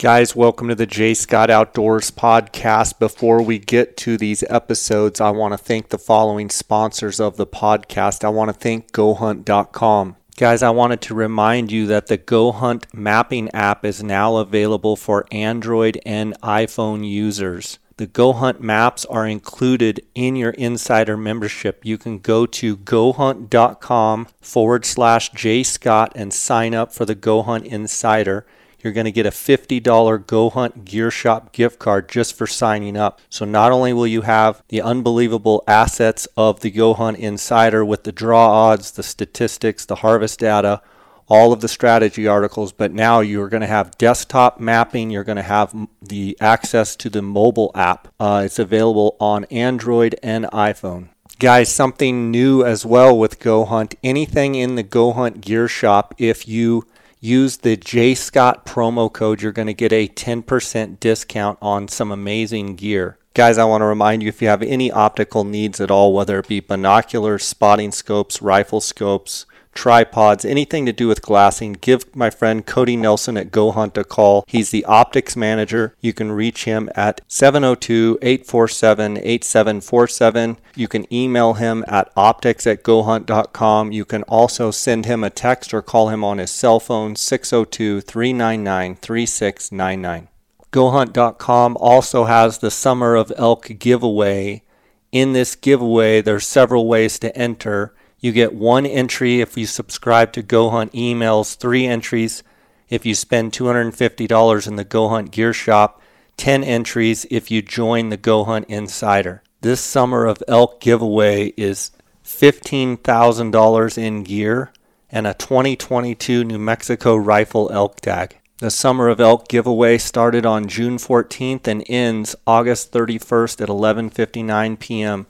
Guys, welcome to the J. Scott Outdoors podcast. Before we get to these episodes, I want to thank the following sponsors of the podcast. I want to thank GoHunt.com. Guys, I wanted to remind you that the GoHunt mapping app is now available for Android and iPhone users. The GoHunt maps are included in your insider membership. You can go to gohunt.com forward slash jscott and sign up for the GoHunt Insider you're going to get a $50 Go Hunt Gear Shop gift card just for signing up. So not only will you have the unbelievable assets of the Go Hunt Insider with the draw odds, the statistics, the harvest data, all of the strategy articles, but now you're going to have desktop mapping. You're going to have the access to the mobile app. Uh, it's available on Android and iPhone. Guys, something new as well with Go Hunt. Anything in the Go Hunt Gear Shop, if you use the J Scott promo code, you're going to get a 10% discount on some amazing gear. Guys, I want to remind you if you have any optical needs at all, whether it be binoculars, spotting scopes, rifle scopes, tripods, anything to do with glassing, give my friend Cody Nelson at Go Hunt a call. He's the optics manager. You can reach him at 702 847 8747. You can email him at optics at gohunt.com. You can also send him a text or call him on his cell phone 602 399 3699. GoHunt.com also has the Summer of Elk giveaway. In this giveaway, there's several ways to enter. You get one entry if you subscribe to Go Hunt emails, three entries if you spend $250 in the Go Hunt gear shop, 10 entries if you join the Go Hunt Insider. This summer of elk giveaway is $15,000 in gear and a 2022 New Mexico rifle elk tag. The Summer of Elk giveaway started on June 14th and ends August 31st at 11:59 p.m.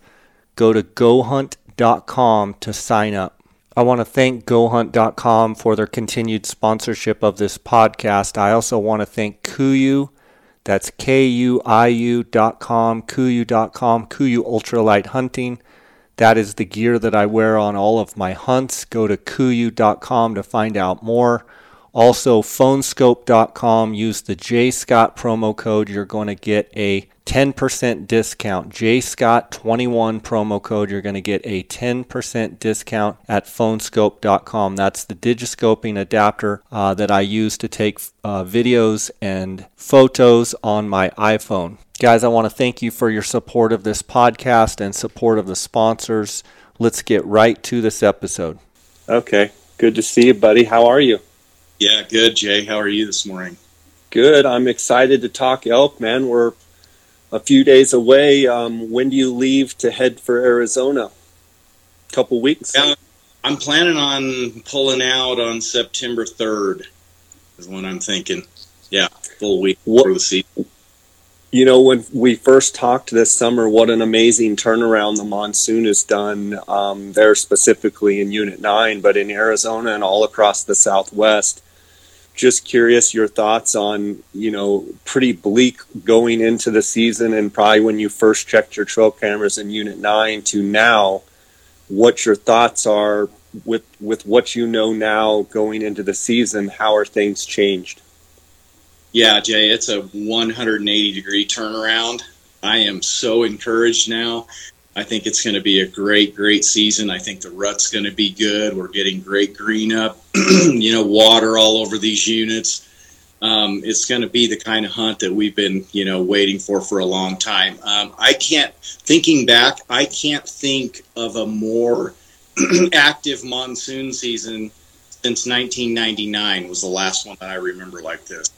Go to GoHunt GoHunt.com to sign up. I want to thank GoHunt.com for their continued sponsorship of this podcast. I also want to thank Kuiu. That's K-U-I-U.com, Kuiu.com, Kuiu Ultralight Hunting. That is the gear that I wear on all of my hunts. Go to Kuiu.com to find out more. Also, phoneskope.com. Use the J Scott promo code. You're going to get a 10% discount. J Scott 21 promo code. You're going to get a 10% discount at phoneskope.com. That's the digiscoping adapter uh, that I use to take uh, videos and photos on my iPhone. Guys, I want to thank you for your support of this podcast and support of the sponsors. Let's get right to this episode. Okay. Good to see you, buddy. How are you? Yeah, good, Jay. How are you this morning? Good. I'm excited to talk elk, man. We're a few days away. Um, when do you leave to head for Arizona? A couple weeks. Yeah, I'm planning on pulling out on September 3rd. Is when I'm thinking. Yeah, full week what, for the season. You know, when we first talked this summer, what an amazing turnaround the monsoon has done um, there, specifically in Unit 9, but in Arizona and all across the Southwest just curious your thoughts on you know pretty bleak going into the season and probably when you first checked your trail cameras in unit 9 to now what your thoughts are with with what you know now going into the season how are things changed? Yeah jay it's a 180 degree turnaround. I am so encouraged now I think it's going to be a great, great season. I think the rut's going to be good. We're getting great green up, you know, water all over these units. Um, it's going to be the kind of hunt that we've been, you know, waiting for for a long time. Um, I can't, thinking back, I can't think of a more active monsoon season since 1999 was the last one that I remember like this.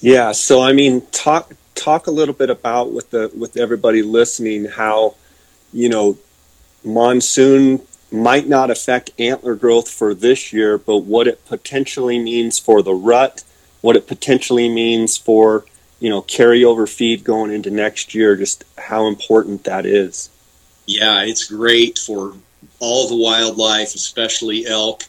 Yeah. So, I mean, talk, talk a little bit about with the with everybody listening how you know monsoon might not affect antler growth for this year, but what it potentially means for the rut, what it potentially means for you know carryover feed going into next year, just how important that is. Yeah, it's great for all the wildlife, especially elk.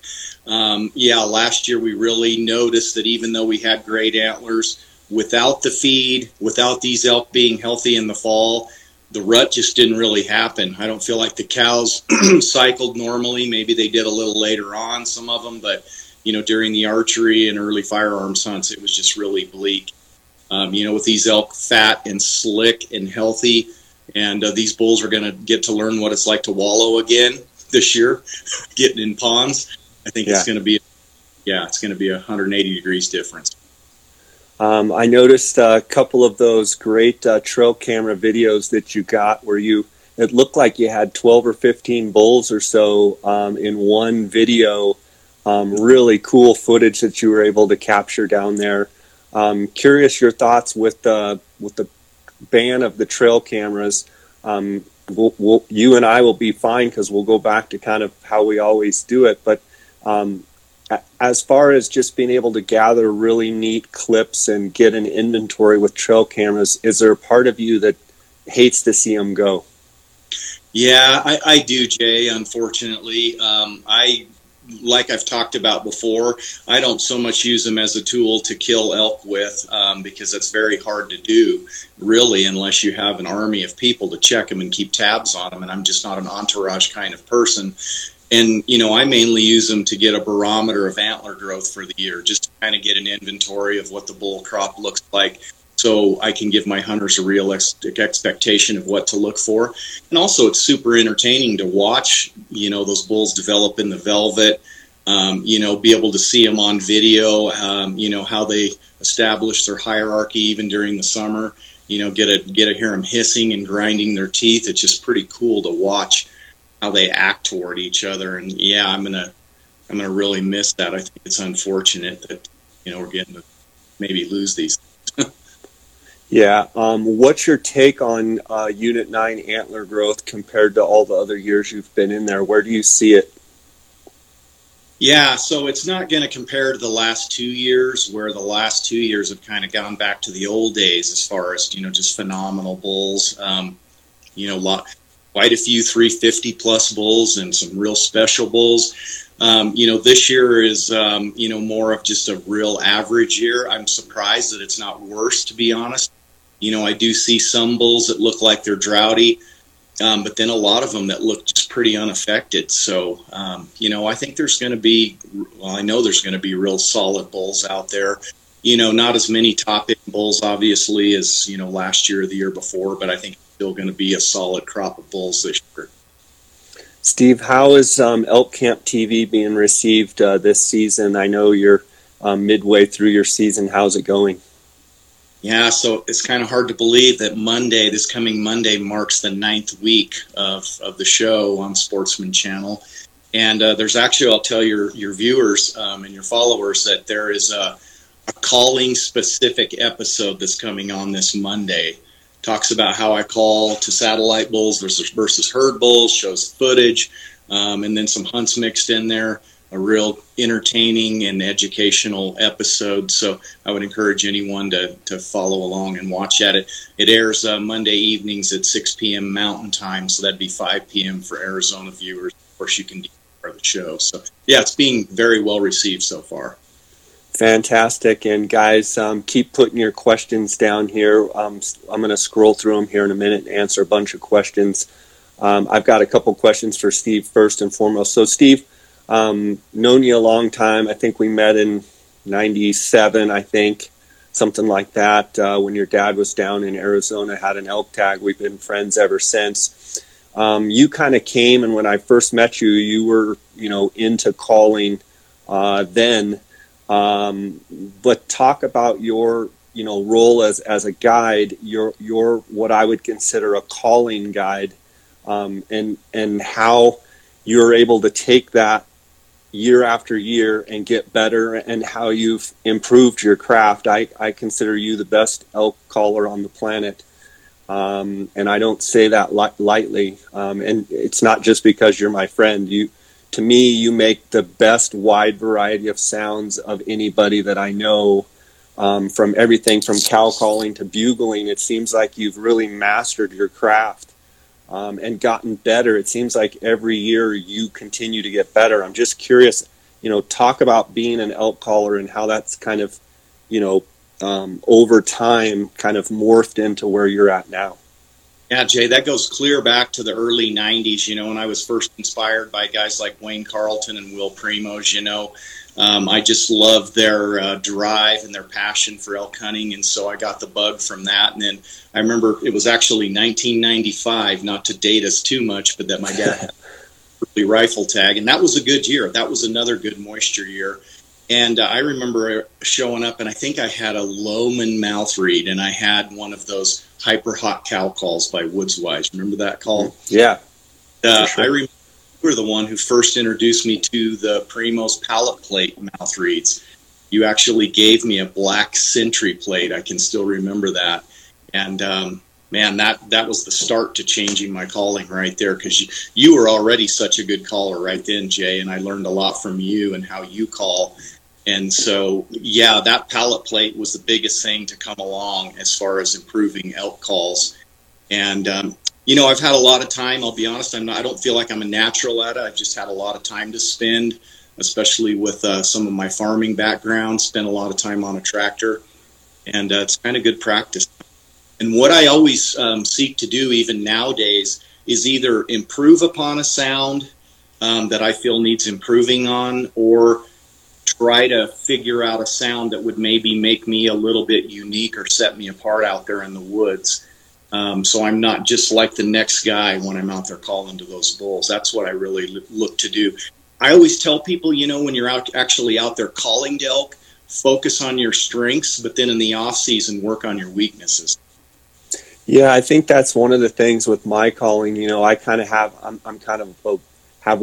Um, yeah, last year we really noticed that even though we had great antlers, without the feed, without these elk being healthy in the fall, the rut just didn't really happen. I don't feel like the cows cycled normally. Maybe they did a little later on, some of them, but you know, during the archery and early firearms hunts, it was just really bleak. Um, you know, with these elk fat and slick and healthy, and uh, these bulls are going to get to learn what it's like to wallow again this year, getting in ponds. I think yeah. it's going to be, yeah, it's going to be a 180 degrees difference. Um, I noticed a couple of those great uh, trail camera videos that you got where you it looked like you had 12 or 15 bulls or so um, in one video. Um, really cool footage that you were able to capture down there. Um, curious your thoughts with the with the ban of the trail cameras. Um, we'll, we'll, you and I will be fine because we'll go back to kind of how we always do it. But um, as far as just being able to gather really neat clips and get an inventory with trail cameras, is there a part of you that hates to see them go? Yeah, I, I do, Jay. Unfortunately, um, I like I've talked about before. I don't so much use them as a tool to kill elk with um, because it's very hard to do, really, unless you have an army of people to check them and keep tabs on them. And I'm just not an entourage kind of person. And you know, I mainly use them to get a barometer of antler growth for the year, just to kind of get an inventory of what the bull crop looks like so I can give my hunters a realistic expectation of what to look for. And also, it's super entertaining to watch, you know, those bulls develop in the velvet. Um, you know, be able to see them on video. Um, you know how they establish their hierarchy even during the summer. You know, get a get to hear them hissing and grinding their teeth. It's just pretty cool to watch how they act toward each other. And yeah, I'm gonna I'm gonna really miss that. I think it's unfortunate that you know we're getting to maybe lose these. Yeah. Um, what's your take on uh, Unit 9 antler growth compared to all the other years you've been in there? Where do you see it? Yeah, so it's not going to compare to the last two years, where the last two years have kind of gone back to the old days as far as, you know, just phenomenal bulls. Um, you know, lot, quite a few 350 plus bulls and some real special bulls. Um, you know, this year is, um, you know, more of just a real average year. I'm surprised that it's not worse, to be honest. You know, I do see some bulls that look like they're droughty, um, but then a lot of them that look just pretty unaffected. So, um, you know, I think there's going to be, well, I know there's going to be real solid bulls out there. You know, not as many top end bulls, obviously, as, you know, last year or the year before, but I think still going to be a solid crop of bulls this year. Steve, how is um, Elk Camp TV being received uh, this season? I know you're um, midway through your season. How's it going? Yeah, so it's kind of hard to believe that Monday, this coming Monday, marks the ninth week of, of the show on Sportsman Channel. And uh, there's actually, I'll tell your, your viewers um, and your followers that there is a, a calling specific episode that's coming on this Monday. Talks about how I call to satellite bulls versus, versus herd bulls, shows footage, um, and then some hunts mixed in there a real entertaining and educational episode. So I would encourage anyone to, to follow along and watch that. It, it airs uh, Monday evenings at 6 p.m. Mountain Time, so that'd be 5 p.m. for Arizona viewers. Of course, you can of the show. So yeah, it's being very well received so far. Fantastic. And guys, um, keep putting your questions down here. Um, I'm going to scroll through them here in a minute and answer a bunch of questions. Um, I've got a couple questions for Steve first and foremost. So, Steve, um, known you a long time. I think we met in '97. I think something like that. Uh, when your dad was down in Arizona, had an elk tag. We've been friends ever since. Um, you kind of came, and when I first met you, you were you know into calling uh, then. Um, but talk about your you know role as as a guide. Your your what I would consider a calling guide, um, and and how you're able to take that year after year and get better and how you've improved your craft. I, I consider you the best elk caller on the planet. Um, and I don't say that li- lightly. Um, and it's not just because you're my friend. You, to me, you make the best wide variety of sounds of anybody that I know. Um, from everything from cow calling to bugling, it seems like you've really mastered your craft um, and gotten better. It seems like every year you continue to get better. I'm just curious, you know, talk about being an elk caller and how that's kind of, you know, um, over time kind of morphed into where you're at now. Yeah, Jay, that goes clear back to the early 90s, you know, when I was first inspired by guys like Wayne Carlton and Will Primos, you know. Um, I just love their uh, drive and their passion for elk hunting, and so I got the bug from that. And then I remember it was actually 1995, not to date us too much, but that my dad had a rifle tag, and that was a good year. That was another good moisture year. And uh, I remember showing up, and I think I had a Lohman mouth reed, and I had one of those hyper hot cow calls by Woodswise. Remember that call? Yeah. Uh, sure. I remember you were the one who first introduced me to the Primos Palate Plate mouth reeds. You actually gave me a black Sentry plate. I can still remember that. And um, man, that that was the start to changing my calling right there because you, you were already such a good caller right then, Jay, and I learned a lot from you and how you call. And so, yeah, that Palate Plate was the biggest thing to come along as far as improving elk calls. And um, you know, I've had a lot of time. I'll be honest. I'm not. I don't feel like I'm a natural at it. I've just had a lot of time to spend, especially with uh, some of my farming background. Spent a lot of time on a tractor, and uh, it's kind of good practice. And what I always um, seek to do, even nowadays, is either improve upon a sound um, that I feel needs improving on, or try to figure out a sound that would maybe make me a little bit unique or set me apart out there in the woods. Um, so I'm not just like the next guy when I'm out there calling to those bulls. That's what I really look to do. I always tell people, you know, when you're out actually out there calling to elk, focus on your strengths, but then in the off season, work on your weaknesses. Yeah, I think that's one of the things with my calling. You know, I kind of have, I'm, I'm kind of a, have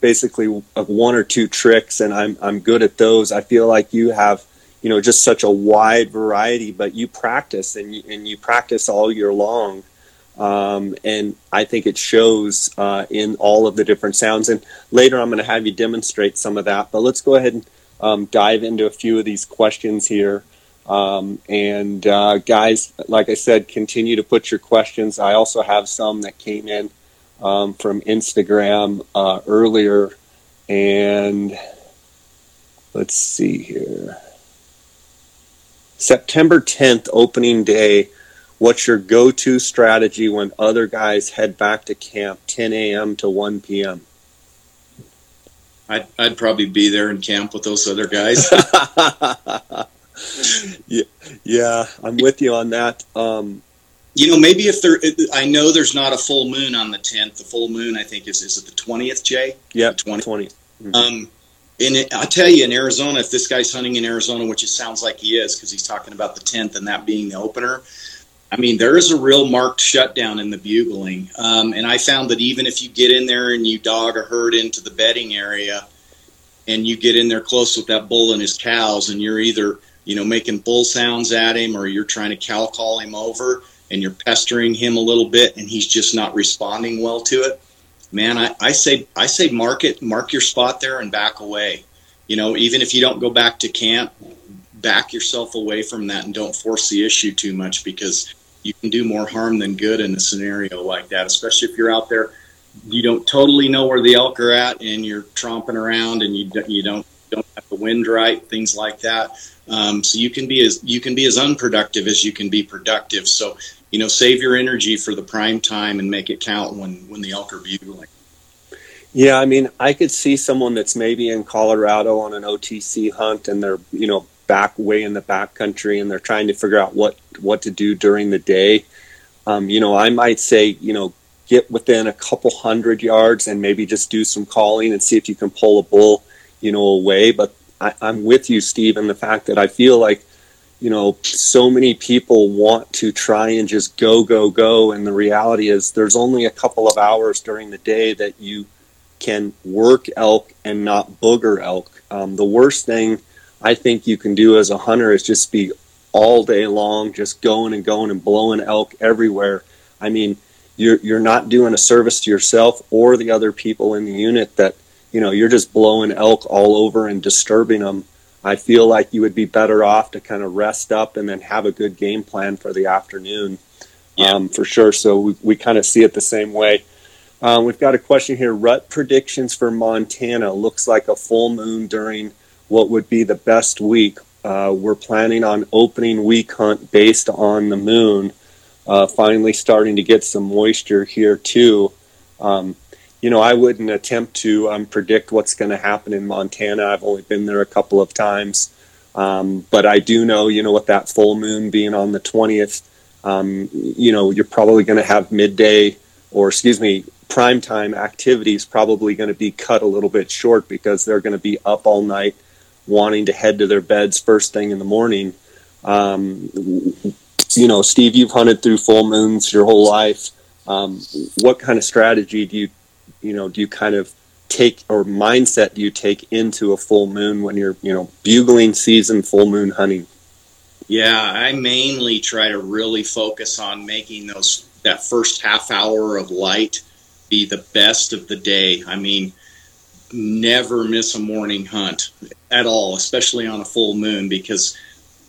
basically one or two tricks, and I'm I'm good at those. I feel like you have you know just such a wide variety but you practice and you, and you practice all year long. Um, and I think it shows uh, in all of the different sounds. And later I'm going to have you demonstrate some of that but let's go ahead and um, dive into a few of these questions here. Um, and uh, guys like I said continue to put your questions. I also have some that came in um, from Instagram uh, earlier and let's see here September 10th, opening day. What's your go to strategy when other guys head back to camp 10 a.m. to 1 p.m.? I'd, I'd probably be there in camp with those other guys. yeah, yeah, I'm with you on that. Um, you know, maybe if there, I know there's not a full moon on the 10th. The full moon, I think, is is it the 20th, Jay? Yeah, 20th. 20th. Mm-hmm. Um, and I tell you, in Arizona, if this guy's hunting in Arizona, which it sounds like he is, because he's talking about the 10th and that being the opener, I mean, there is a real marked shutdown in the bugling. Um, and I found that even if you get in there and you dog a herd into the bedding area and you get in there close with that bull and his cows and you're either, you know, making bull sounds at him or you're trying to cow call him over and you're pestering him a little bit and he's just not responding well to it, man, I, I say I say mark it, mark your spot there, and back away. You know, even if you don't go back to camp, back yourself away from that and don't force the issue too much because you can do more harm than good in a scenario like that. Especially if you're out there, you don't totally know where the elk are at, and you're tromping around, and you you don't don't have the wind right, things like that. Um, so you can be as you can be as unproductive as you can be productive. So you know, save your energy for the prime time and make it count when when the elk are bugling. Yeah, I mean, I could see someone that's maybe in Colorado on an OTC hunt and they're, you know, back way in the back country and they're trying to figure out what what to do during the day. Um, you know, I might say, you know, get within a couple hundred yards and maybe just do some calling and see if you can pull a bull, you know, away. But I, I'm with you, Steve, in the fact that I feel like you know, so many people want to try and just go, go, go. And the reality is there's only a couple of hours during the day that you can work elk and not booger elk. Um, the worst thing I think you can do as a hunter is just be all day long, just going and going and blowing elk everywhere. I mean, you're, you're not doing a service to yourself or the other people in the unit that, you know, you're just blowing elk all over and disturbing them I feel like you would be better off to kind of rest up and then have a good game plan for the afternoon, yeah. um, for sure. So we, we kind of see it the same way. Um, we've got a question here. Rut predictions for Montana looks like a full moon during what would be the best week. Uh, we're planning on opening week hunt based on the moon. Uh, finally, starting to get some moisture here too. Um, you know, I wouldn't attempt to um, predict what's going to happen in Montana. I've only been there a couple of times. Um, but I do know, you know, with that full moon being on the 20th, um, you know, you're probably going to have midday or, excuse me, prime time activities probably going to be cut a little bit short because they're going to be up all night wanting to head to their beds first thing in the morning. Um, you know, Steve, you've hunted through full moons your whole life. Um, what kind of strategy do you, you know, do you kind of take or mindset do you take into a full moon when you're, you know, bugling season, full moon hunting? Yeah, I mainly try to really focus on making those that first half hour of light be the best of the day. I mean, never miss a morning hunt at all, especially on a full moon, because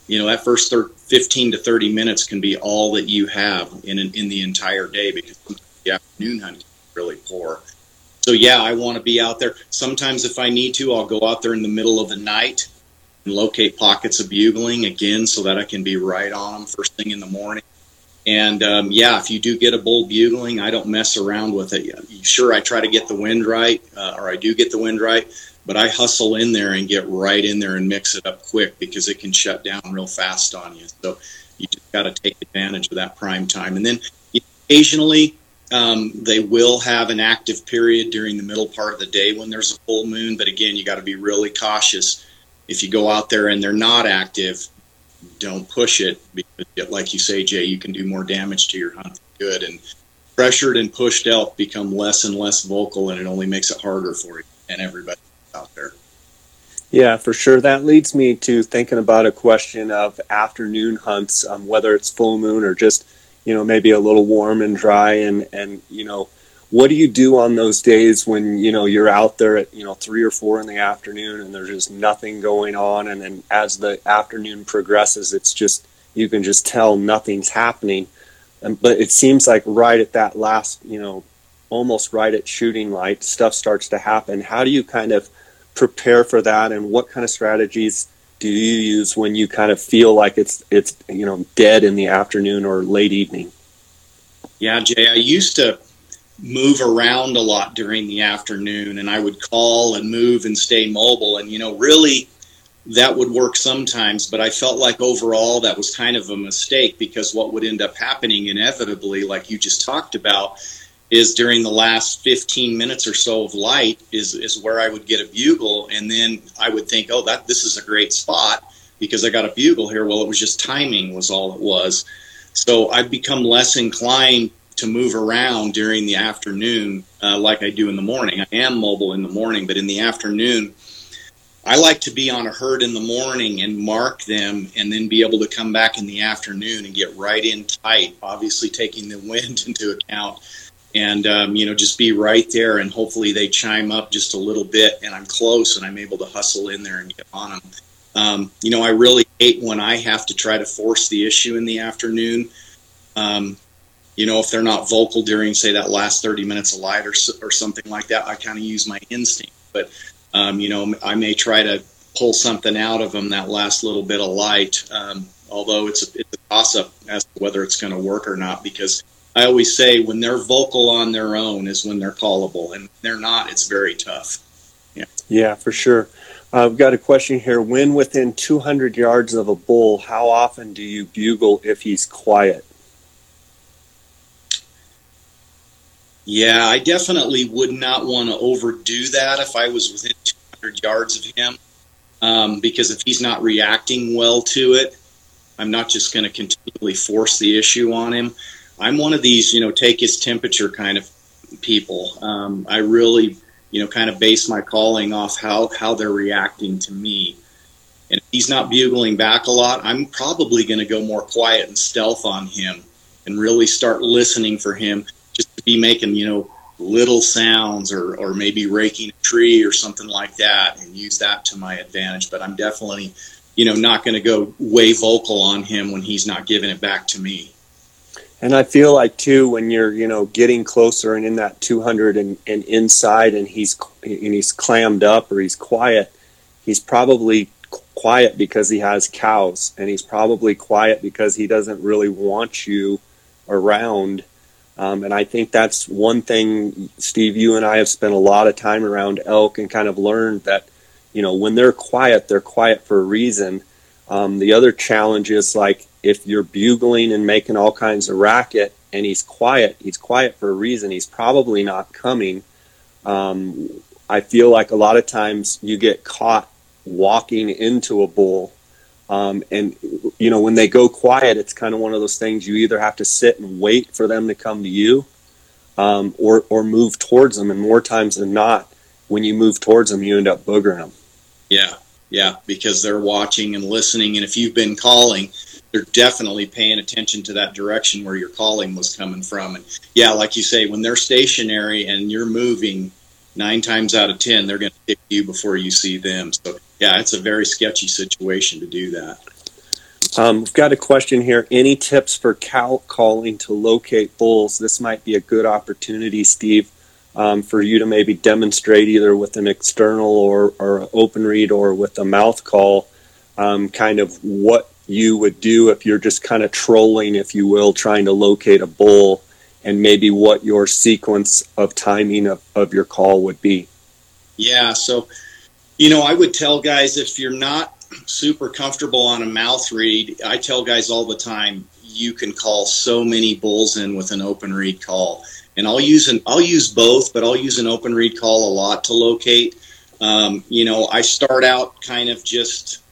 you know that first 15 to 30 minutes can be all that you have in an, in the entire day because the afternoon hunting is really poor. So yeah, I want to be out there. Sometimes if I need to, I'll go out there in the middle of the night and locate pockets of bugling again so that I can be right on them first thing in the morning. And um, yeah, if you do get a bull bugling, I don't mess around with it. Sure, I try to get the wind right, uh, or I do get the wind right, but I hustle in there and get right in there and mix it up quick because it can shut down real fast on you. So you just got to take advantage of that prime time. And then occasionally, um, they will have an active period during the middle part of the day when there's a full moon. But again, you got to be really cautious. If you go out there and they're not active, don't push it because, like you say, Jay, you can do more damage to your hunt good. And pressured and pushed elk become less and less vocal, and it only makes it harder for you and everybody out there. Yeah, for sure. That leads me to thinking about a question of afternoon hunts, um, whether it's full moon or just, you know, maybe a little warm and dry, and and you know, what do you do on those days when you know you're out there at you know three or four in the afternoon and there's just nothing going on? And then as the afternoon progresses it's just you can just tell nothing's happening. And, but it seems like right at that last you know almost right at shooting light stuff starts to happen. How do you kind of prepare for that? And what kind of strategies do you use when you kind of feel like it's it's you know dead in the afternoon or late evening yeah jay i used to move around a lot during the afternoon and I would call and move and stay mobile. And, you know, really that would work sometimes, but I felt like overall that was kind of a mistake because what would end up happening inevitably, like you just talked about, is during the last 15 minutes or so of light is, is where I would get a bugle. And then I would think, oh, that this is a great spot because I got a bugle here. Well, it was just timing was all it was. So I've become less inclined to move around during the afternoon uh, like I do in the morning. I am mobile in the morning, but in the afternoon, I like to be on a herd in the morning and mark them and then be able to come back in the afternoon and get right in tight, obviously taking the wind into account. And, um, you know, just be right there and hopefully they chime up just a little bit and I'm close and I'm able to hustle in there and get on them. Um, you know, I really hate when I have to try to force the issue in the afternoon. Um, you know, if they're not vocal during, say, that last 30 minutes of light or, or something like that, I kind of use my instinct. But, um, you know, I may try to pull something out of them that last little bit of light, um, although it's a, it's a toss up as to whether it's going to work or not, because I always say when they're vocal on their own is when they're callable, and they're not, it's very tough. Yeah, yeah for sure. I've got a question here. When within 200 yards of a bull, how often do you bugle if he's quiet? Yeah, I definitely would not want to overdo that if I was within 200 yards of him, um, because if he's not reacting well to it, I'm not just going to continually force the issue on him. I'm one of these, you know, take his temperature kind of people. Um, I really, you know, kind of base my calling off how how they're reacting to me. And if he's not bugling back a lot, I'm probably going to go more quiet and stealth on him and really start listening for him just to be making, you know, little sounds or, or maybe raking a tree or something like that and use that to my advantage. But I'm definitely, you know, not going to go way vocal on him when he's not giving it back to me. And I feel like too, when you're, you know, getting closer and in that 200 and, and inside and he's, and he's clammed up or he's quiet, he's probably quiet because he has cows and he's probably quiet because he doesn't really want you around Um, and I think that's one thing, Steve, you and I have spent a lot of time around elk and kind of learned that, you know, when they're quiet, they're quiet for a reason. Um, the other challenge is like if you're bugling and making all kinds of racket and he's quiet, he's quiet for a reason. He's probably not coming. Um, I feel like a lot of times you get caught walking into a bull. Um, and, you know, when they go quiet, it's kind of one of those things you either have to sit and wait for them to come to you um, or, or move towards them. And more times than not, when you move towards them, you end up boogering them. Yeah, yeah, because they're watching and listening. And if you've been calling, they're definitely paying attention to that direction where your calling was coming from. And yeah, like you say, when they're stationary and you're moving, nine times out of ten, they're going to pick you before you see them. So yeah, it's a very sketchy situation to do that. Um, we've got a question here. Any tips for cow calling to locate bulls? This might be a good opportunity, Steve, um, for you to maybe demonstrate either with an external or, or open reed or with a mouth call, um, kind of what you would do if you're just kind of trolling, if you will, trying to locate a bull and maybe what your sequence of timing of, of your call would be. Yeah, so you know, I would tell guys if you're not super comfortable on a mouth reed, I tell guys all the time you can call so many bulls in with an open reed call. And I'll use an I'll use both, but I'll use an open reed call a lot to locate. Um, you know, I start out kind of just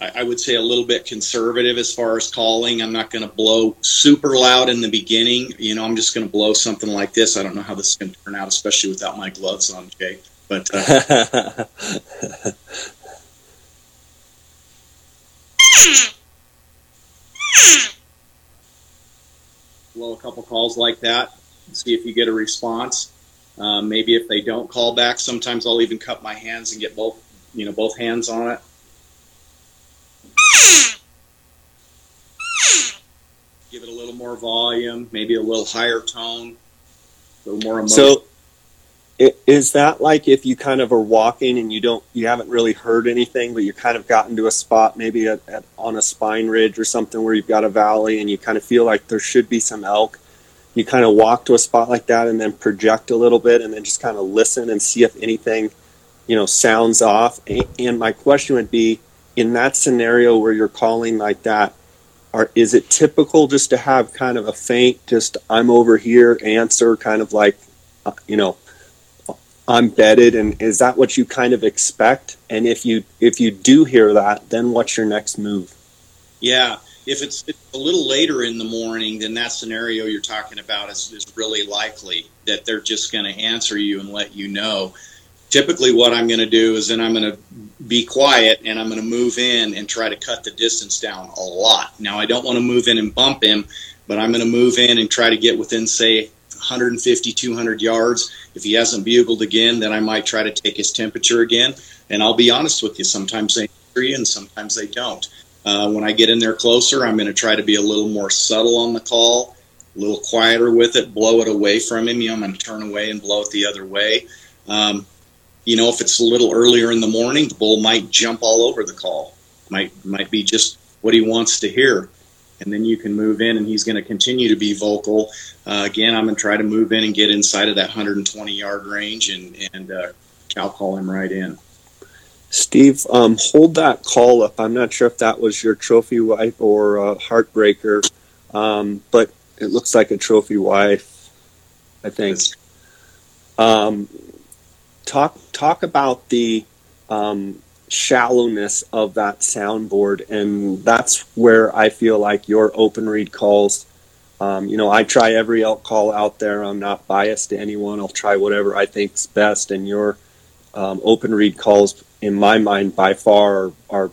I, would say a little bit conservative as far as calling. I'm not going to blow super loud in the beginning. You know, I'm just going to blow something like this. I don't know how this is going to turn out, especially without my gloves on, Jay. But uh, blow a couple calls like that, see if you get a response. Um, maybe if they don't call back, sometimes I'll even cut my hands and get both, you know, both hands on it. Give it a little more volume, maybe a little higher tone, a little more emotion. So, is that like if you kind of are walking and you don't, you haven't really heard anything, but you kind of gotten to a spot, maybe at, at, on a spine ridge or something where you've got a valley and you kind of feel like there should be some elk? You kind of walk to a spot like that and then project a little bit and then just kind of listen and see if anything, you know, sounds off. And my question would be, in that scenario where you're calling like that, are, is it typical just to have kind of a faint, just I'm over here answer, kind of like, uh, you know, I'm bedded, and is that what you kind of expect? And if you if you do hear that, then what's your next move? Yeah, if it's, it's a little later in the morning, then that scenario you're talking about is, is really likely that they're just going to answer you and let you know typically what I'm going to do is then I'm going to be quiet and I'm going to move in and try to cut the distance down a lot. Now I don't want to move in and bump him, but I'm going to move in and try to get within say 150 200 yards. If he hasn't bugled again, then I might try to take his temperature again. And I'll be honest with you, sometimes they hear you and sometimes they don't. Uh, when I get in there closer, I'm going to try to be a little more subtle on the call, a little quieter with it, blow it away from him. You know, I'm going to turn away and blow it the other way. Um, you know, if it's a little earlier in the morning, the bull might jump all over the call. Might might be just what he wants to hear, and then you can move in, and he's going to continue to be vocal. Uh, again, I'm going to try to move in and get inside of that 120 yard range and and uh, cow call him right in. Steve, um, hold that call up. I'm not sure if that was your trophy wife or a heartbreaker, um, but it looks like a trophy wife. I think. Um, talk talk about the um, shallowness of that soundboard, and that's where I feel like your open reed calls. Um, you know, I try every elk call out there. I'm not biased to anyone. I'll try whatever I think's best, and your um, open reed calls, in my mind, by far are, are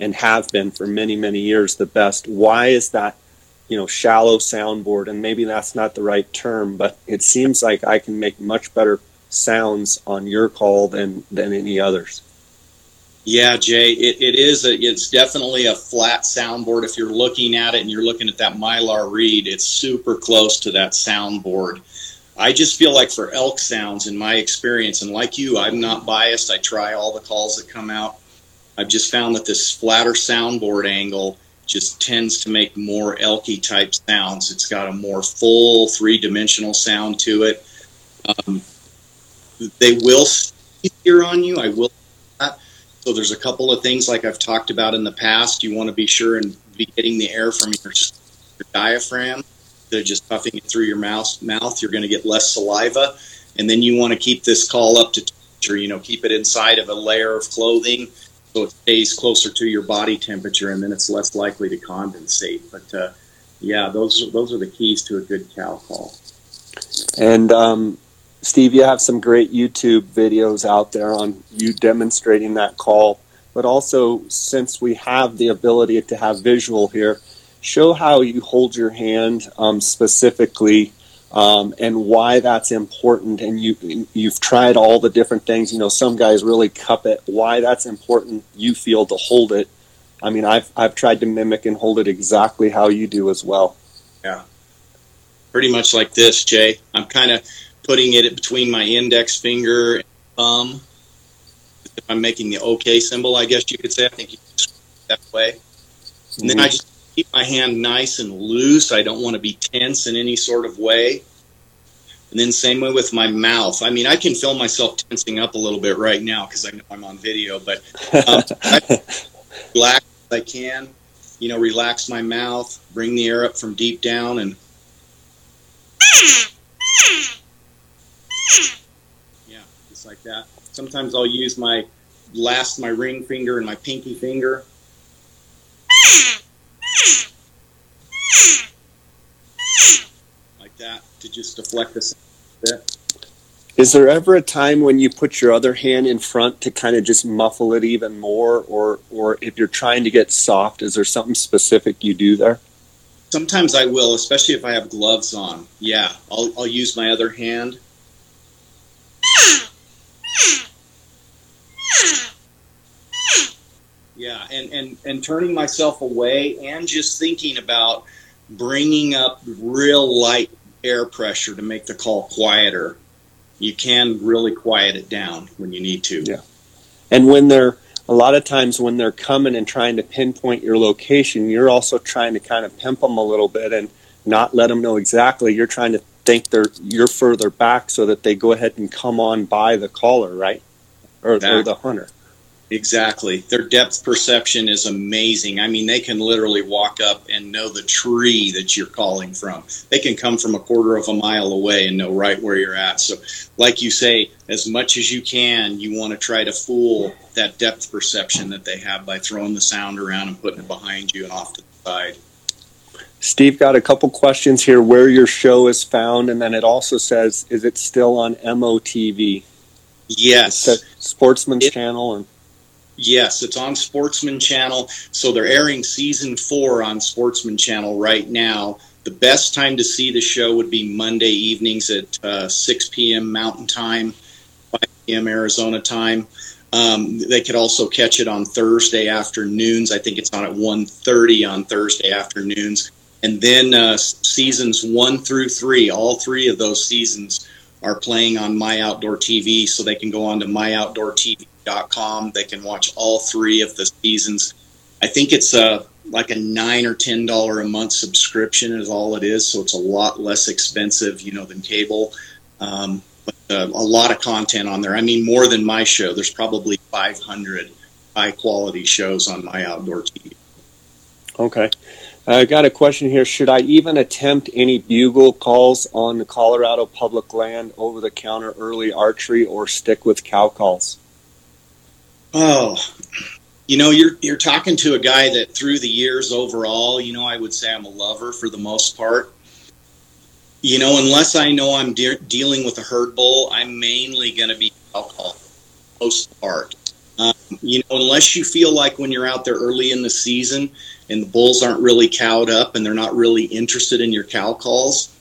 and have been for many many years the best. Why is that? You know, shallow soundboard, and maybe that's not the right term, but it seems like I can make much better sounds on your call than than any others. Yeah, Jay, it, it is. A, it's definitely a flat soundboard. If you're looking at it and you're looking at that mylar reed, it's super close to that soundboard. I just feel like for elk sounds, in my experience, and like you, I'm not biased. I try all the calls that come out. I've just found that this flatter soundboard angle just tends to make more elky type sounds. It's got a more full three dimensional sound to it. Um, they will easier on you. I will. So there's a couple of things like I've talked about in the past. You want to be sure and be getting the air from your, your diaphragm. They're just puffing it through your mouth. Mouth. You're going to get less saliva, and then you want to keep this call up to temperature. You know, keep it inside of a layer of clothing so it stays closer to your body temperature, and then it's less likely to condensate. But uh, yeah, those those are the keys to a good cow call. And um, Steve, you have some great YouTube videos out there on you demonstrating that call. But also, since we have the ability to have visual here, show how you hold your hand um, specifically um, and why that's important. And you you've tried all the different things. You know, some guys really cup it. Why that's important? You feel to hold it. I mean, I've I've tried to mimic and hold it exactly how you do as well. Yeah, pretty much like this, Jay. I'm kind of putting it between my index finger and thumb. If I'm making the OK symbol, I guess you could say. I think you could that way. And mm-hmm. then I just keep my hand nice and loose. I don't want to be tense in any sort of way. And then same way with my mouth. I mean, I can feel myself tensing up a little bit right now because I know I'm on video, but um, I relax as I can. You know, relax my mouth, bring the air up from deep down, and like that. Sometimes I'll use my last my ring finger and my pinky finger. Like that to just deflect the sound a bit. Is there ever a time when you put your other hand in front to kind of just muffle it even more, or or if you're trying to get soft, is there something specific you do there? Sometimes I will, especially if I have gloves on. Yeah, I'll I'll use my other hand Yeah, and, and, and turning myself away and just thinking about bringing up real light air pressure to make the call quieter. You can really quiet it down when you need to. Yeah. And when they're a lot of times when they're coming and trying to pinpoint your location, you're also trying to kind of pimp them a little bit and not let them know exactly. You're trying to think they're you're further back so that they go ahead and come on by the caller, right? Or, or the hunter. Exactly. Their depth perception is amazing. I mean, they can literally walk up and know the tree that you're calling from. They can come from a quarter of a mile away and know right where you're at. So, like you say, as much as you can, you want to try to fool that depth perception that they have by throwing the sound around and putting it behind you and off to the side. Steve got a couple questions here where your show is found, and then it also says, is it still on MOTV? Yes. Sportsman's it, Channel and Yes, it's on Sportsman Channel. So they're airing season four on Sportsman Channel right now. The best time to see the show would be Monday evenings at uh, 6 p.m. Mountain Time, 5 p.m. Arizona time. Um, they could also catch it on Thursday afternoons. I think it's on at 1.30 on Thursday afternoons. And then uh, seasons one through three, all three of those seasons are playing on My Outdoor TV, so they can go on to My Outdoor com. They can watch all three of the seasons. I think it's a uh, like a nine or ten dollar a month subscription is all it is, so it's a lot less expensive, you know, than cable. Um, but uh, a lot of content on there. I mean, more than my show. There's probably 500 high quality shows on my outdoor TV. Okay. I got a question here. Should I even attempt any bugle calls on the Colorado public land over the counter early archery or stick with cow calls? Oh, you know, you're you're talking to a guy that through the years overall, you know, I would say I'm a lover for the most part. You know, unless I know I'm de- dealing with a herd bull, I'm mainly going to be alcohol, most part. Um, you know, unless you feel like when you're out there early in the season and the bulls aren't really cowed up and they're not really interested in your cow calls,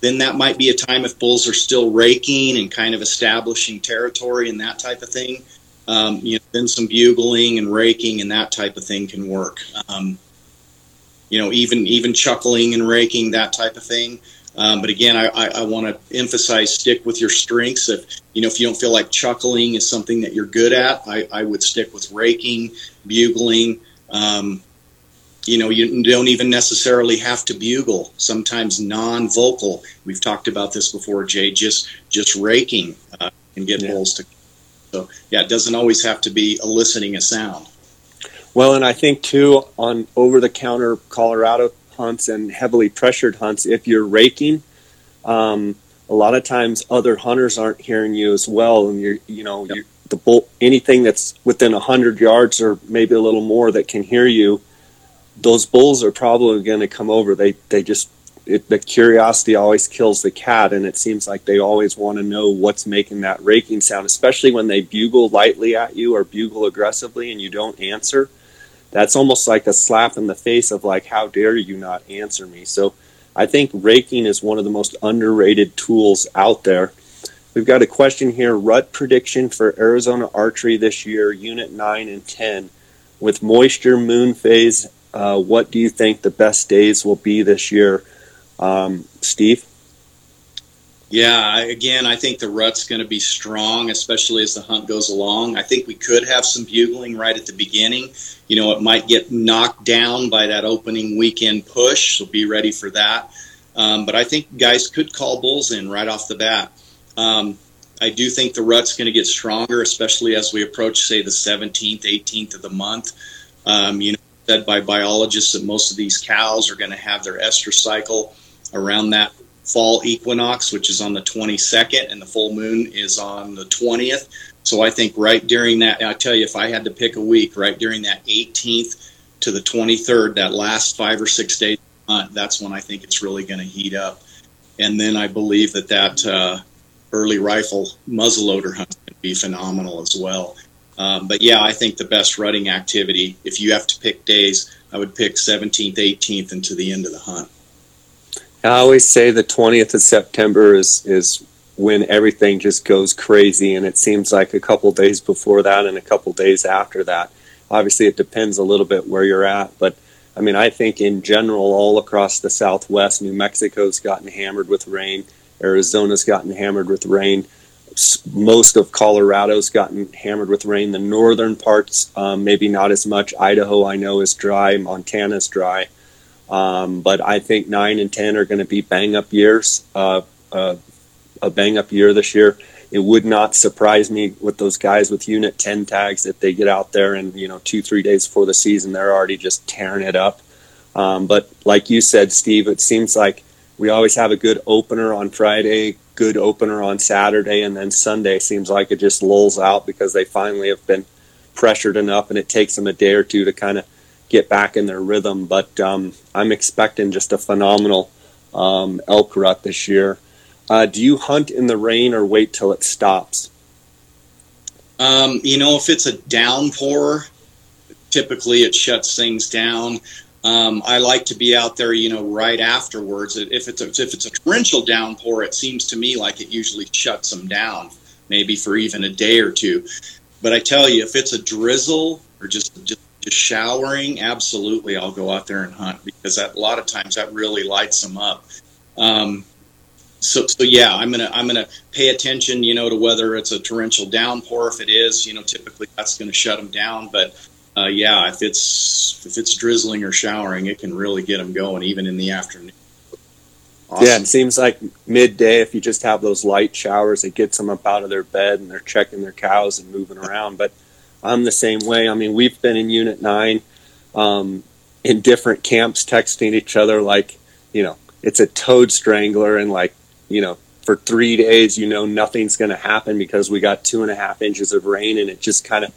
then that might be a time if bulls are still raking and kind of establishing territory and that type of thing um, you know, then some bugling and raking and that type of thing can work. Um, you know, even even chuckling and raking that type of thing. Um, but again, I, I, I want to emphasize stick with your strengths. If you know if you don't feel like chuckling is something that you're good at, I, I would stick with raking, bugling. Um, you know, you don't even necessarily have to bugle. Sometimes non-vocal. We've talked about this before, Jay. Just just raking uh, can get yeah. bulls to. So yeah, it doesn't always have to be eliciting a sound. Well, and I think too on over-the-counter Colorado hunts and heavily pressured hunts, if you're raking, um, a lot of times other hunters aren't hearing you as well, and you're you know yep. you're, the bull anything that's within a hundred yards or maybe a little more that can hear you those bulls are probably going to come over. They they just it, the curiosity always kills the cat, and it seems like they always want to know what's making that raking sound, especially when they bugle lightly at you or bugle aggressively and you don't answer. That's almost like a slap in the face of like, how dare you not answer me? So I think raking is one of the most underrated tools out there. We've got a question here: rut prediction for Arizona archery this year, Unit Nine and Ten, with moisture, moon phase, uh, what do you think the best days will be this year, um, Steve? Yeah, again, I think the rut's going to be strong, especially as the hunt goes along. I think we could have some bugling right at the beginning. You know, it might get knocked down by that opening weekend push, so be ready for that. Um, but I think guys could call bulls in right off the bat. Um, I do think the rut's going to get stronger, especially as we approach, say, the 17th, 18th of the month. Um, you know, said by biologists that most of these cows are going to have their estrus cycle around that fall equinox, which is on the 22nd, and the full moon is on the 20th. So I think right during that, I tell you, if I had to pick a week, right during that 18th to the 23rd, that last five or six days that's when I think it's really going to heat up. And then I believe that that uh, early rifle muzzleloader hunt can be phenomenal as well. Um, but yeah, I think the best rutting activity, if you have to pick days, I would pick 17th, 18th, into the end of the hunt. I always say the 20th of September is is when everything just goes crazy, and it seems like a couple days before that and a couple days after that. Obviously, it depends a little bit where you're at, but I mean, I think in general, all across the Southwest, New Mexico's gotten hammered with rain, Arizona's gotten hammered with rain most of Colorado's gotten hammered with rain. The northern parts, um, maybe not as much. Idaho, I know, is dry. Montana's dry. Um, but I think nine and ten are going to be bang up years. Uh, uh, a bang up year this year. It would not surprise me with those guys with Unit Ten tags if they get out there and you know two three days before the season they're already just tearing it up. Um, but like you said, Steve, it seems like we always have a good opener on Friday, good opener on Saturday, and then Sunday seems like it just lulls out because they finally have been pressured enough, and it takes them a day or two to kind of get back in their rhythm. But um, I'm expecting just a phenomenal um, elk rut this year. Uh, do you hunt in the rain or wait till it stops? Um, you know, if it's a downpour, typically it shuts things down. Um, I like to be out there, you know, right afterwards. If it's a, if it's a torrential downpour, it seems to me like it usually shuts them down, maybe for even a day or two. But I tell you, if it's a drizzle or just just, just showering, absolutely, I'll go out there and hunt because that, a lot of times that really lights them up. Um, so, so yeah, I'm gonna I'm gonna pay attention, you know, to whether it's a torrential downpour. If it is, you know, typically that's to shut them down. But uh, yeah, if it's if it's drizzling or showering, it can really get them going even in the afternoon. Awesome. Yeah, it seems like midday if you just have those light showers, it gets them up out of their bed and they're checking their cows and moving around. But I'm the same way. I mean, we've been in Unit Nine, um, in different camps, texting each other like, you know, it's a toad strangler, and like, you know, for three days, you know, nothing's going to happen because we got two and a half inches of rain, and it just kind of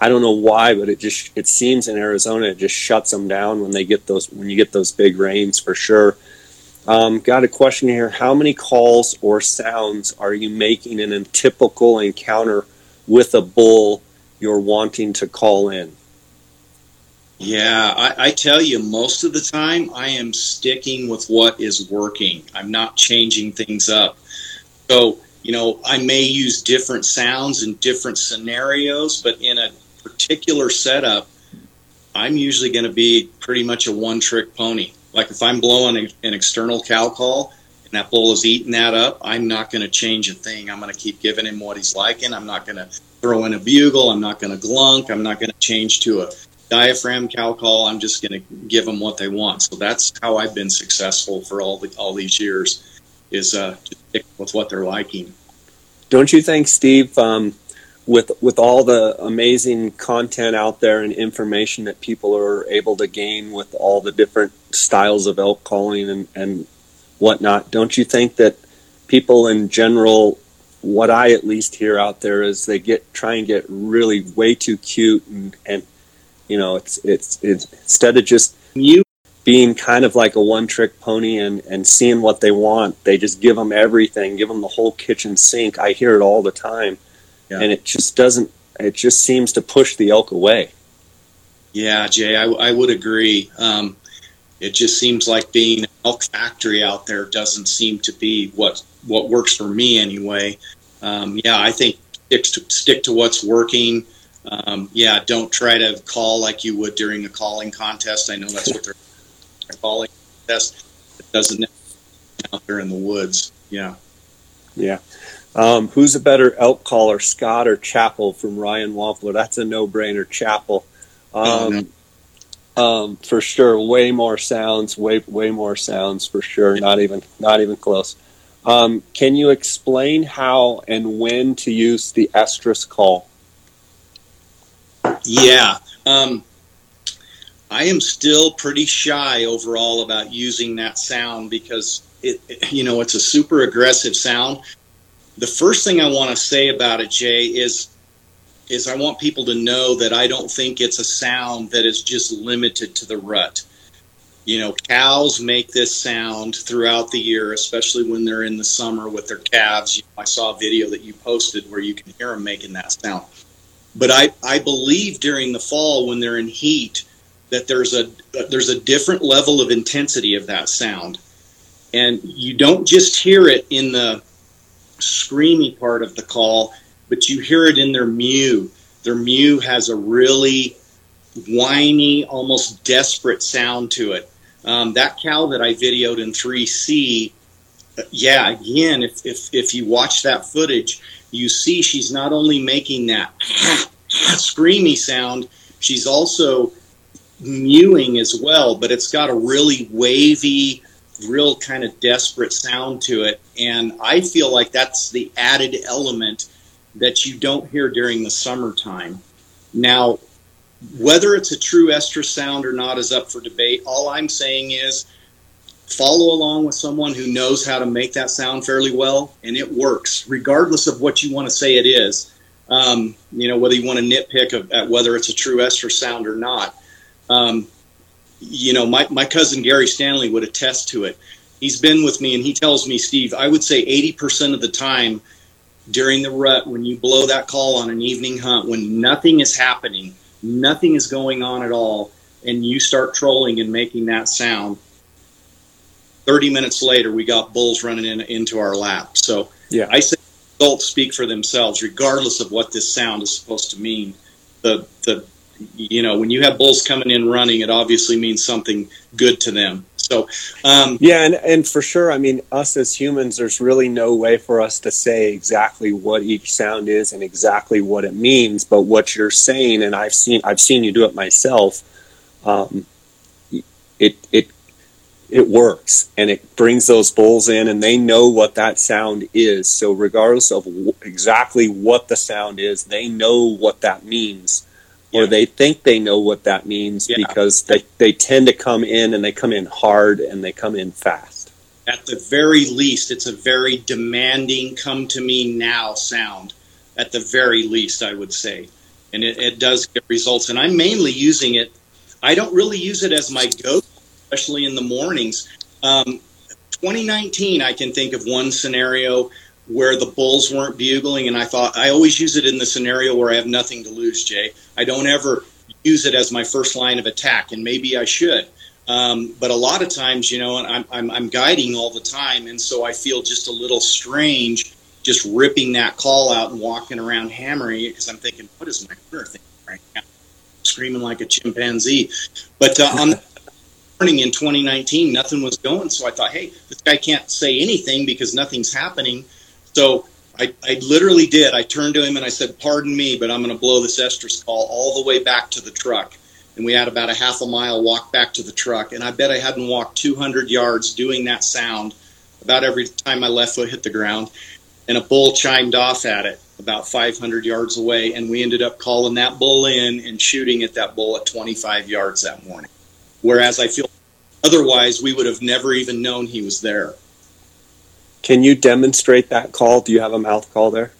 I don't know why, but it just it seems in Arizona it just shuts them down when they get those when you get those big rains for sure. Um, got a question here: How many calls or sounds are you making in a typical encounter with a bull you're wanting to call in? Yeah, I, I, tell you, most of the time I am sticking with what is working. I'm not changing things up. So, you know, I may use different sounds in different scenarios, but in a particular setup, I'm usually going to be pretty much a one trick pony. Like if I'm blowing a, an external cow call and that bull is eating that up, I'm not going to change a thing. I'm going to keep giving him what he's liking. I'm not going to throw in a bugle. I'm not going to glunk. I'm not going to change to a diaphragm cow call. I'm just going to give them what they want. So that's how I've been successful for all the all these years, is uh, with what they're liking. Don't you think, Steve? Um, with with all the amazing content out there and information that people are able to gain with all the different styles of elk calling and, and whatnot, don't you think that people in general what I at least hear out there is they get try and get really way too cute and, and you know it's, it's it's instead of just you being kind of like a one trick pony and and seeing what they want they just give them everything give them the whole kitchen sink. I hear it all the time yeah. and it just doesn't it just seems to push the elk away yeah Jay I, I would agree um, it just seems like being an elk factory out there doesn't seem to be what what works for me anyway. Um, yeah, I think stick to, stick to what's working. Um, yeah, don't try to call like you would during a calling contest. I know that's what they're calling contest. It doesn't out there in the woods. Yeah. Yeah. Um, who's a better elk caller, Scott or Chappell from Ryan Wampler? That's a no-brainer. Chappell. Oh, um, um, for sure, way more sounds, way way more sounds for sure. Not even not even close. Um, can you explain how and when to use the estrus call? Yeah. Um, I am still pretty shy overall about using that sound because it, it, you know, it's a super aggressive sound. The first thing I want to say about it, Jay, is is I want people to know that I don't think it's a sound that is just limited to the rut you know, cows make this sound throughout the year, especially when they're in the summer with their calves. I saw a video that you posted where you can hear them making that sound. But I, I believe during the fall when they're in heat that there's a there's a different level of intensity of that sound, and you don't just hear it in the screamy part of the call, but you hear it in their mew. Their mew has a really whiny, almost desperate sound to it. Um, that cow that I videoed in 3C, uh, yeah, again, if, if, if you watch that footage, you see she's not only making that screamy sound, she's also mewing as well, but it's got a really wavy, real kind of desperate sound to it. And I feel like that's the added element that you don't hear during the summertime. Now, whether it's a true estrus sound or not is up for debate. All I'm saying is follow along with someone who knows how to make that sound fairly well, and it works, regardless of what you want to say it is. Um, you know, whether you want to nitpick of, at whether it's a true estrus sound or not. Um, you know, my, my cousin Gary Stanley would attest to it. He's been with me and he tells me, Steve, I would say 80% of the time during the rut, when you blow that call on an evening hunt, when nothing is happening, nothing is going on at all, and you start trolling and making that sound, 30 minutes later, we got bulls running in, into our lap. So yeah. I say results speak for themselves, regardless of what this sound is supposed to mean. The, the, you know, when you have bulls coming in running, it obviously means something good to them. So, um, yeah, and, and for sure, I mean, us as humans, there's really no way for us to say exactly what each sound is and exactly what it means. But what you're saying, and I've seen, I've seen you do it myself. Um, it it it works, and it brings those bulls in, and they know what that sound is. So regardless of w- exactly what the sound is, they know what that means or they think they know what that means yeah. because they, they tend to come in and they come in hard and they come in fast. At the very least, it's a very demanding, come to me now sound. At the very least, I would say. And it, it does get results. And I'm mainly using it, I don't really use it as my go, especially in the mornings. Um, 2019, I can think of one scenario where the bulls weren't bugling, and I thought I always use it in the scenario where I have nothing to lose. Jay, I don't ever use it as my first line of attack, and maybe I should. Um, but a lot of times, you know, I'm, I'm, I'm guiding all the time, and so I feel just a little strange just ripping that call out and walking around hammering it because I'm thinking, what is my hunter thinking right now? Screaming like a chimpanzee. But uh, on morning in 2019, nothing was going, so I thought, hey, this guy can't say anything because nothing's happening. So I, I literally did. I turned to him and I said, "Pardon me, but I'm going to blow this estrus call all the way back to the truck." and we had about a half a mile walk back to the truck. And I bet I hadn't walked 200 yards doing that sound about every time my left foot hit the ground. And a bull chimed off at it about 500 yards away, and we ended up calling that bull in and shooting at that bull at 25 yards that morning. Whereas I feel otherwise we would have never even known he was there. Can you demonstrate that call? Do you have a mouth call there?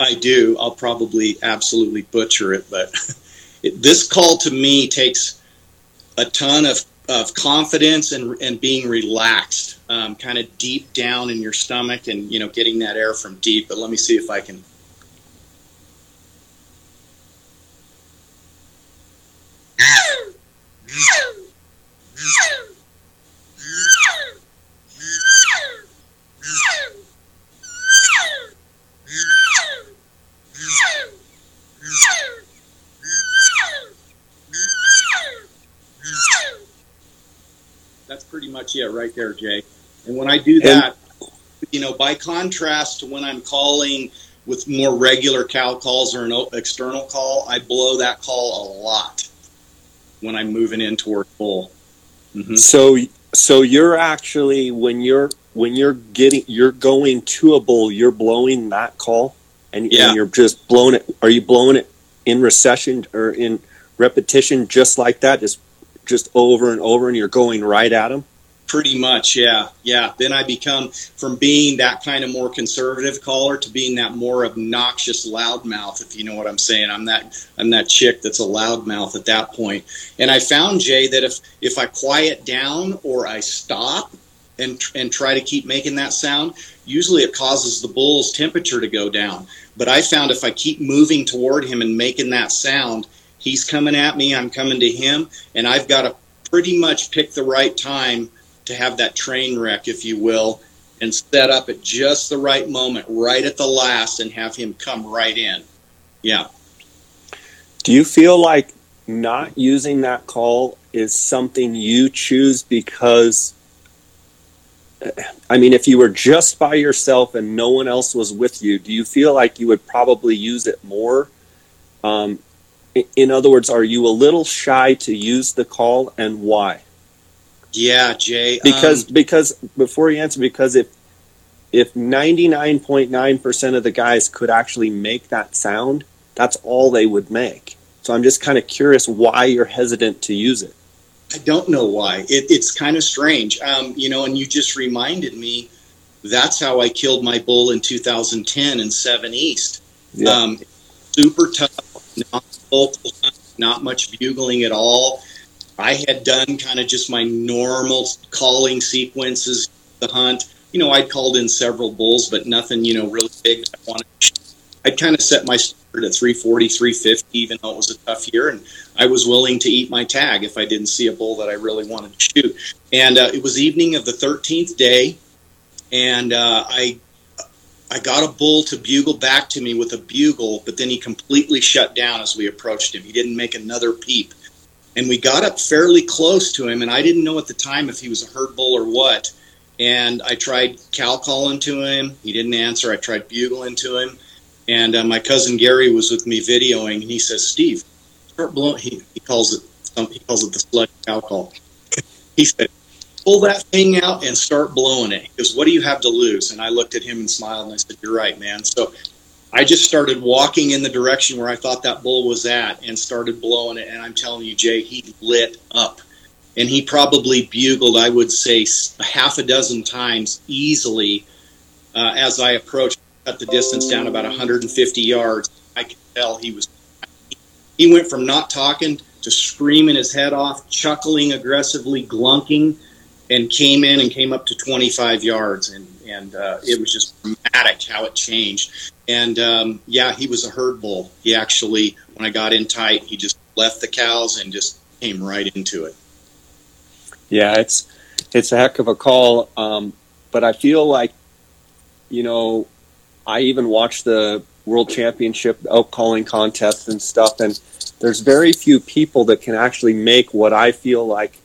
I do. I'll probably absolutely butcher it, but it, this call to me takes a ton of, of confidence and, and being relaxed, um, kind of deep down in your stomach and, you know, getting that air from deep. But let me see if I can That's pretty much it right there, Jay. And when I do that, you know, by contrast to when I'm calling with more regular cow calls or an external call, I blow that call a lot when I'm moving in toward bull. Mm-hmm. So, so you're actually when you're when you're getting you're going to a bull, you're blowing that call, and, yeah. and you're just blowing it. Are you blowing it in recession or in repetition, just like that, just just over and over, and you're going right at them? Pretty much, yeah, yeah. Then I become from being that kind of more conservative caller to being that more obnoxious loudmouth, if you know what I'm saying. I'm that I'm that chick that's a loudmouth at that point. And I found Jay that if if I quiet down or I stop and and try to keep making that sound, usually it causes the bull's temperature to go down. But I found if I keep moving toward him and making that sound, he's coming at me, I'm coming to him, and I've got to pretty much pick the right time to have that train wreck, if you will, and set up at just the right moment, right at the last, and have him come right in. Yeah. Do you feel like not using that call is something you choose because? I mean, if you were just by yourself and no one else was with you, do you feel like you would probably use it more? Um, in other words, are you a little shy to use the call and why? Yeah, Jay. Because um, because before you answer, because if if ninety nine point nine percent of the guys could actually make that sound, that's all they would make. So I'm just kind of curious why you're hesitant to use it. I don't know why. It, it's kind of strange, um, you know. And you just reminded me. That's how I killed my bull in 2010 in Seven East. Yeah. Um, super tough, not vocal, not much bugling at all I had done kind of just my normal calling sequences, the hunt. You know, I'd called in several bulls, but nothing, you know, really big. I wanted. I'd kind of set my standard at 340, 350, even though it was a tough year, and I was willing to eat my tag if I didn't see a bull that I really wanted to shoot. And uh, it was evening of the 13th day, and uh, I I got a bull to bugle back to me with a bugle, but then he completely shut down as we approached him. He didn't make another peep. And we got up fairly close to him and i didn't know at the time if he was a herd bull or what. And i tried cow calling to him. He didn't answer. I tried bugling to him and uh, my cousin gary was with me videoing and he says steve start blowing he, he calls it he calls it the sludge call he said pull that thing out and start blowing it because what do you have to lose and i looked at him and smiled and i said you're right man so I just started walking in the direction where I thought that bull was at and started blowing it. And I'm telling you, Jay, he lit up. And he probably bugled, I would say, half a dozen times easily uh, as I approached, cut the distance down about 150 yards. I could tell he was. He went from not talking to screaming his head off, chuckling aggressively, glunking, and came in and came up to 25 yards. And, and uh, it was just dramatic how it changed. And um, yeah, he was a herd bull. He actually, when I got in tight, he just left the cows and just came right into it. Yeah, it's it's a heck of a call. Um, but I feel like, you know, I even watched the World Championship elk calling contest and stuff, and there's very few people that can actually make what I feel like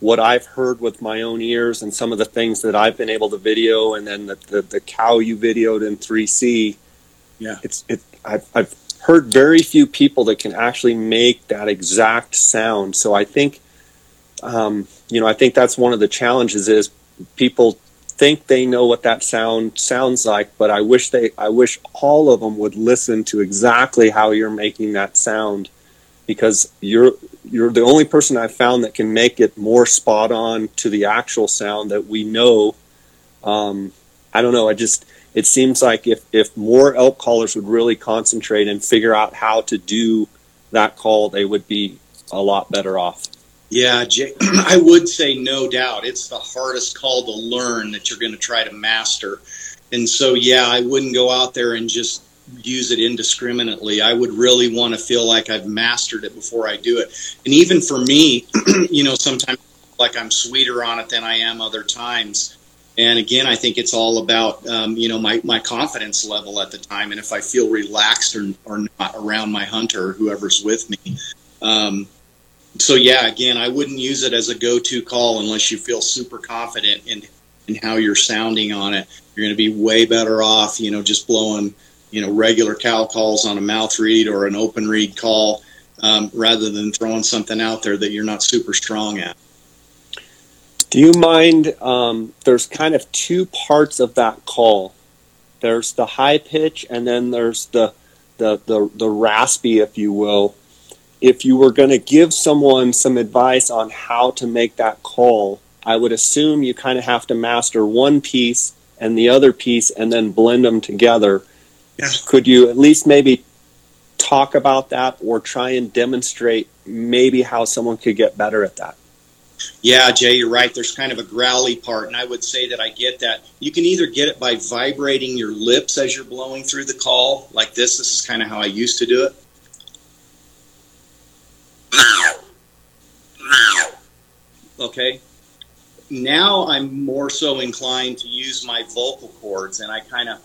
what I've heard with my own ears and some of the things that I've been able to video, and then the, the, the cow you videoed in 3C yeah, it's it. I've, I've heard very few people that can actually make that exact sound. So I think, um, you know, I think that's one of the challenges is people think they know what that sound sounds like, but I wish they, I wish all of them would listen to exactly how you're making that sound, because you're you're the only person I've found that can make it more spot on to the actual sound that we know. Um, I don't know. I just it seems like if if more elk callers would really concentrate and figure out how to do that call, they would be a lot better off. Yeah, Jay, I would say no doubt. It's the hardest call to learn that you're going to try to master. And so, yeah, I wouldn't go out there and just use it indiscriminately. I would really want to feel like I've mastered it before I do it. And even for me, you know, sometimes like I'm sweeter on it than I am other times. And again, I think it's all about um, you know my, my confidence level at the time, and if I feel relaxed or, or not around my hunter whoever's with me. Um, so yeah, again, I wouldn't use it as a go-to call unless you feel super confident in in how you're sounding on it. You're going to be way better off, you know, just blowing you know regular cow calls on a mouth reed or an open reed call um, rather than throwing something out there that you're not super strong at. Do you mind? Um, there's kind of two parts of that call. There's the high pitch, and then there's the the the, the raspy, if you will. If you were going to give someone some advice on how to make that call, I would assume you kind of have to master one piece and the other piece, and then blend them together. Yeah. Could you at least maybe talk about that, or try and demonstrate maybe how someone could get better at that? Yeah, Jay, you're right. There's kind of a growly part, and I would say that I get that. You can either get it by vibrating your lips as you're blowing through the call, like this. This is kind of how I used to do it. Okay. Now I'm more so inclined to use my vocal cords, and I kind of,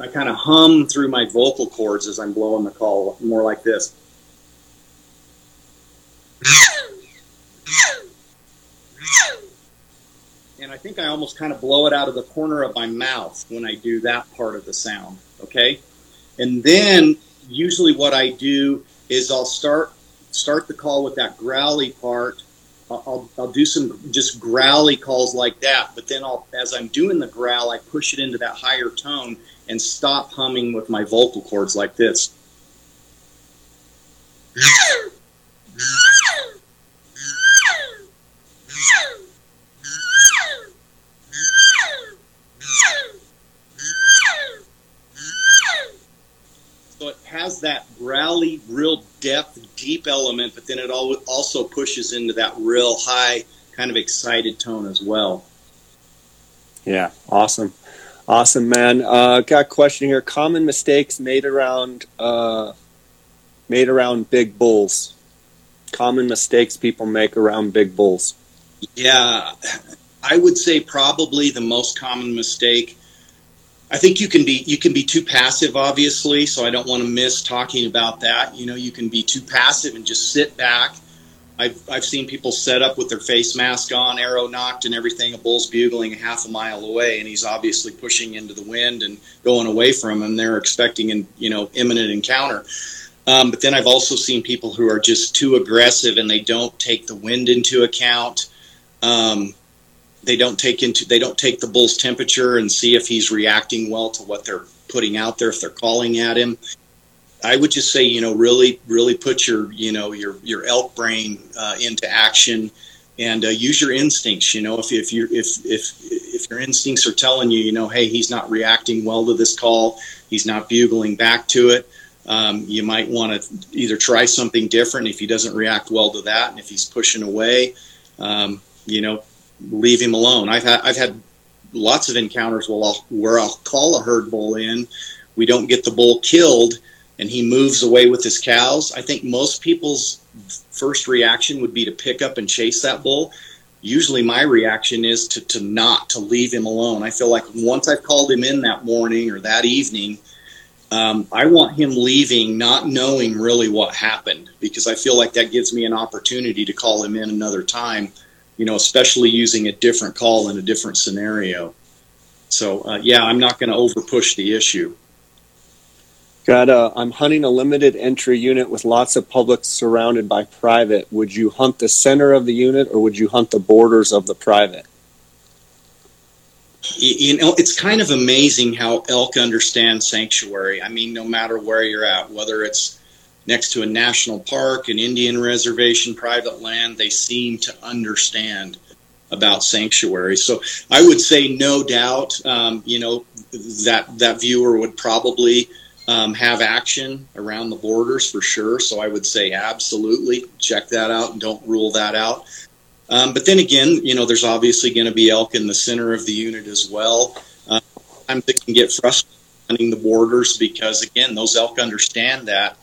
I kind of hum through my vocal cords as I'm blowing the call, more like this. and I think I almost kind of blow it out of the corner of my mouth when I do that part of the sound. Okay, and then usually what I do is I'll start start the call with that growly part. I'll, I'll do some just growly calls like that, but then I'll, as I'm doing the growl, I push it into that higher tone and stop humming with my vocal cords like this. has that rally, real depth, deep element, but then it also pushes into that real high, kind of excited tone as well. Yeah, awesome. Awesome, man. Uh, got a question here. Common mistakes made around uh, made around big bulls. Common mistakes people make around big bulls. Yeah, I would say probably the most common mistake I think you can be you can be too passive, obviously. So I don't want to miss talking about that. You know, you can be too passive and just sit back. I've I've seen people set up with their face mask on, arrow nocked, and everything. A bull's bugling a half a mile away, and he's obviously pushing into the wind and going away from him. They're expecting an you know imminent encounter. Um, but then I've also seen people who are just too aggressive and they don't take the wind into account. Um, they don't take into they don't take the bull's temperature and see if he's reacting well to what they're putting out there if they're calling at him. I would just say you know really really put your you know your your elk brain uh, into action and uh, use your instincts. You know if, if you if if if your instincts are telling you you know hey he's not reacting well to this call he's not bugling back to it um, you might want to either try something different if he doesn't react well to that and if he's pushing away. Um, you know leave him alone. I've had I've had lots of encounters where I'll, where I'll call a herd bull in, we don't get the bull killed, and he moves away with his cows. I think most people's first reaction would be to pick up and chase that bull. Usually, my reaction is to to not to leave him alone. I feel like once I've called him in that morning or that evening. Um, I want him leaving not knowing really what happened because I feel like that gives me an opportunity to call him in another time you know, especially using a different call in a different scenario. So, uh, yeah, I'm not going to over push the issue. Got a, I'm hunting a limited entry unit with lots of public surrounded by private. Would you hunt the center of the unit or would you hunt the borders of the private? You know, it's kind of amazing how elk understand sanctuary. I mean, no matter where you're at, whether it's next to a national park, an Indian reservation, private land, they seem to understand about sanctuary. So I would say, no doubt, um, you know, that that viewer would probably um, have action around the borders for sure. So I would say absolutely check that out and don't rule that out. Um, but then again, you know, there's obviously going to be elk in the center of the unit as well. Uh, sometimes it can get frustrating the borders because again, those elk understand that.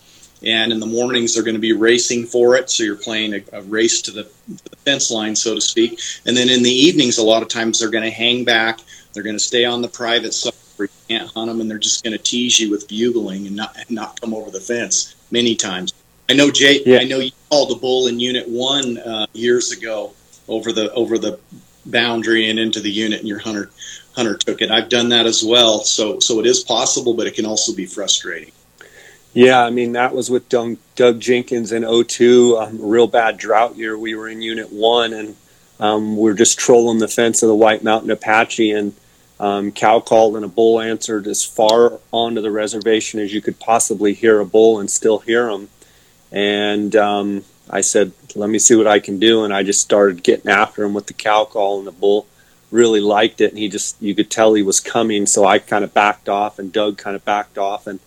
And in the mornings, they're going to be racing for it. So you're playing a, a race to the, the fence line, so to speak. And then in the evenings, a lot of times they're going to hang back. They're going to stay on the private side where you can't hunt them, and they're just going to tease you with bugling and not and not come over the fence many times. I know Jay. Yeah. I know you called a bull in Unit One uh, years ago over the over the boundary and into the unit, and your hunter hunter took it. I've done that as well. So so it is possible, but it can also be frustrating. Yeah, I mean that was with Doug, Doug Jenkins in 02, um, real bad drought year. We were in Unit One, and um, we are just trolling the fence of the White Mountain Apache, and um, cow called and a bull answered as far onto the reservation as you could possibly hear a bull and still hear him. And um, I said, "Let me see what I can do," and I just started getting after him with the cow call, and the bull really liked it, and he just you could tell he was coming. So I kind of backed off, and Doug kind of backed off, and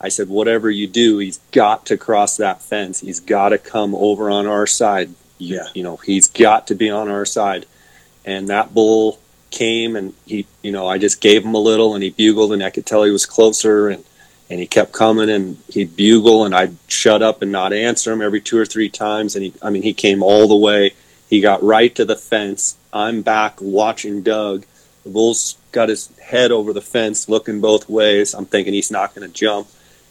I said, whatever you do, he's got to cross that fence. He's got to come over on our side. Yeah. You know, he's got to be on our side. And that bull came and he, you know, I just gave him a little and he bugled and I could tell he was closer and, and he kept coming and he'd bugle and I'd shut up and not answer him every two or three times. And he, I mean, he came all the way. He got right to the fence. I'm back watching Doug. The bull's got his head over the fence looking both ways. I'm thinking he's not going to jump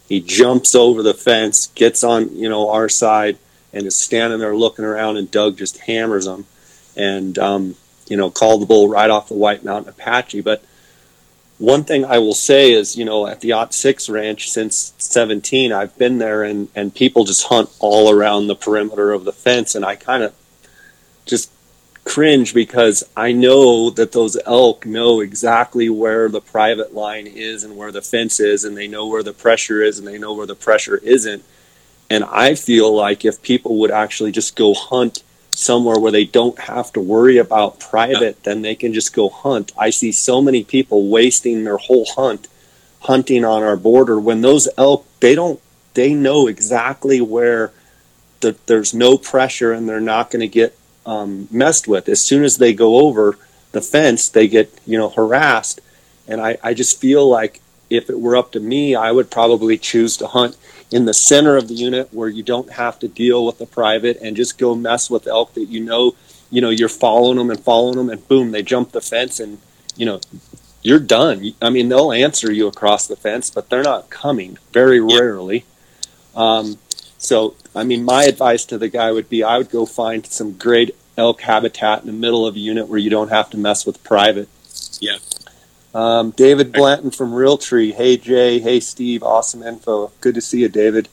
he jumps over the fence, gets on, you know, our side, and is standing there looking around, and Doug just hammers him, and um, you know, called the bull right off the White Mountain Apache. But one thing I will say is, you know, at the Ot Six Ranch since 17, I've been there, and and people just hunt all around the perimeter of the fence, and I kind of just cringe because I know that those elk know exactly where the private line is and where the fence is, and they know where the pressure is and they know where the pressure isn't. And I feel like if people would actually just go hunt somewhere where they don't have to worry about private, then they can just go hunt. I see so many people wasting their whole hunt hunting on our border when those elk, they don't, they know exactly where the, there's no pressure and they're not going to get um, messed with. As soon as they go over the fence, they get you know harassed, and I, I just feel like if it were up to me, I would probably choose to hunt in the center of the unit where you don't have to deal with the private and just go mess with elk that you know you know you're following them and following them and boom they jump the fence and you know you're done. I mean they'll answer you across the fence, but they're not coming very rarely. Um, so, I mean, my advice to the guy would be I would go find some great elk habitat in the middle of a unit where you don't have to mess with private. Yeah. Um, David Blanton from Realtree. Hey, Jay. Hey, Steve. Awesome info. Good to see you, David.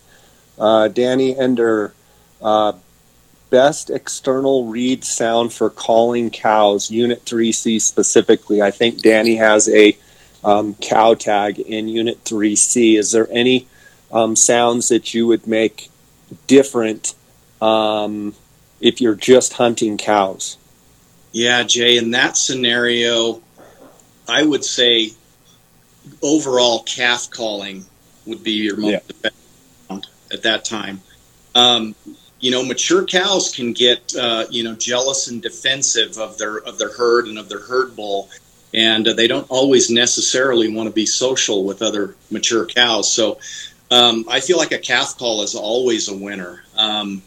Uh, Danny Ender. Uh, best external reed sound for calling cows, Unit 3C specifically. I think Danny has a um, cow tag in Unit 3C. Is there any um, sounds that you would make different um, if you're just hunting cows. Yeah, Jay, in that scenario, I would say overall calf calling would be your most yeah. effective at that time. Um, you know, mature cows can get uh, you know jealous and defensive of their of their herd and of their herd bull, and uh, they don't always necessarily want to be social with other mature cows. So um, I feel like a calf call is always a winner. Um,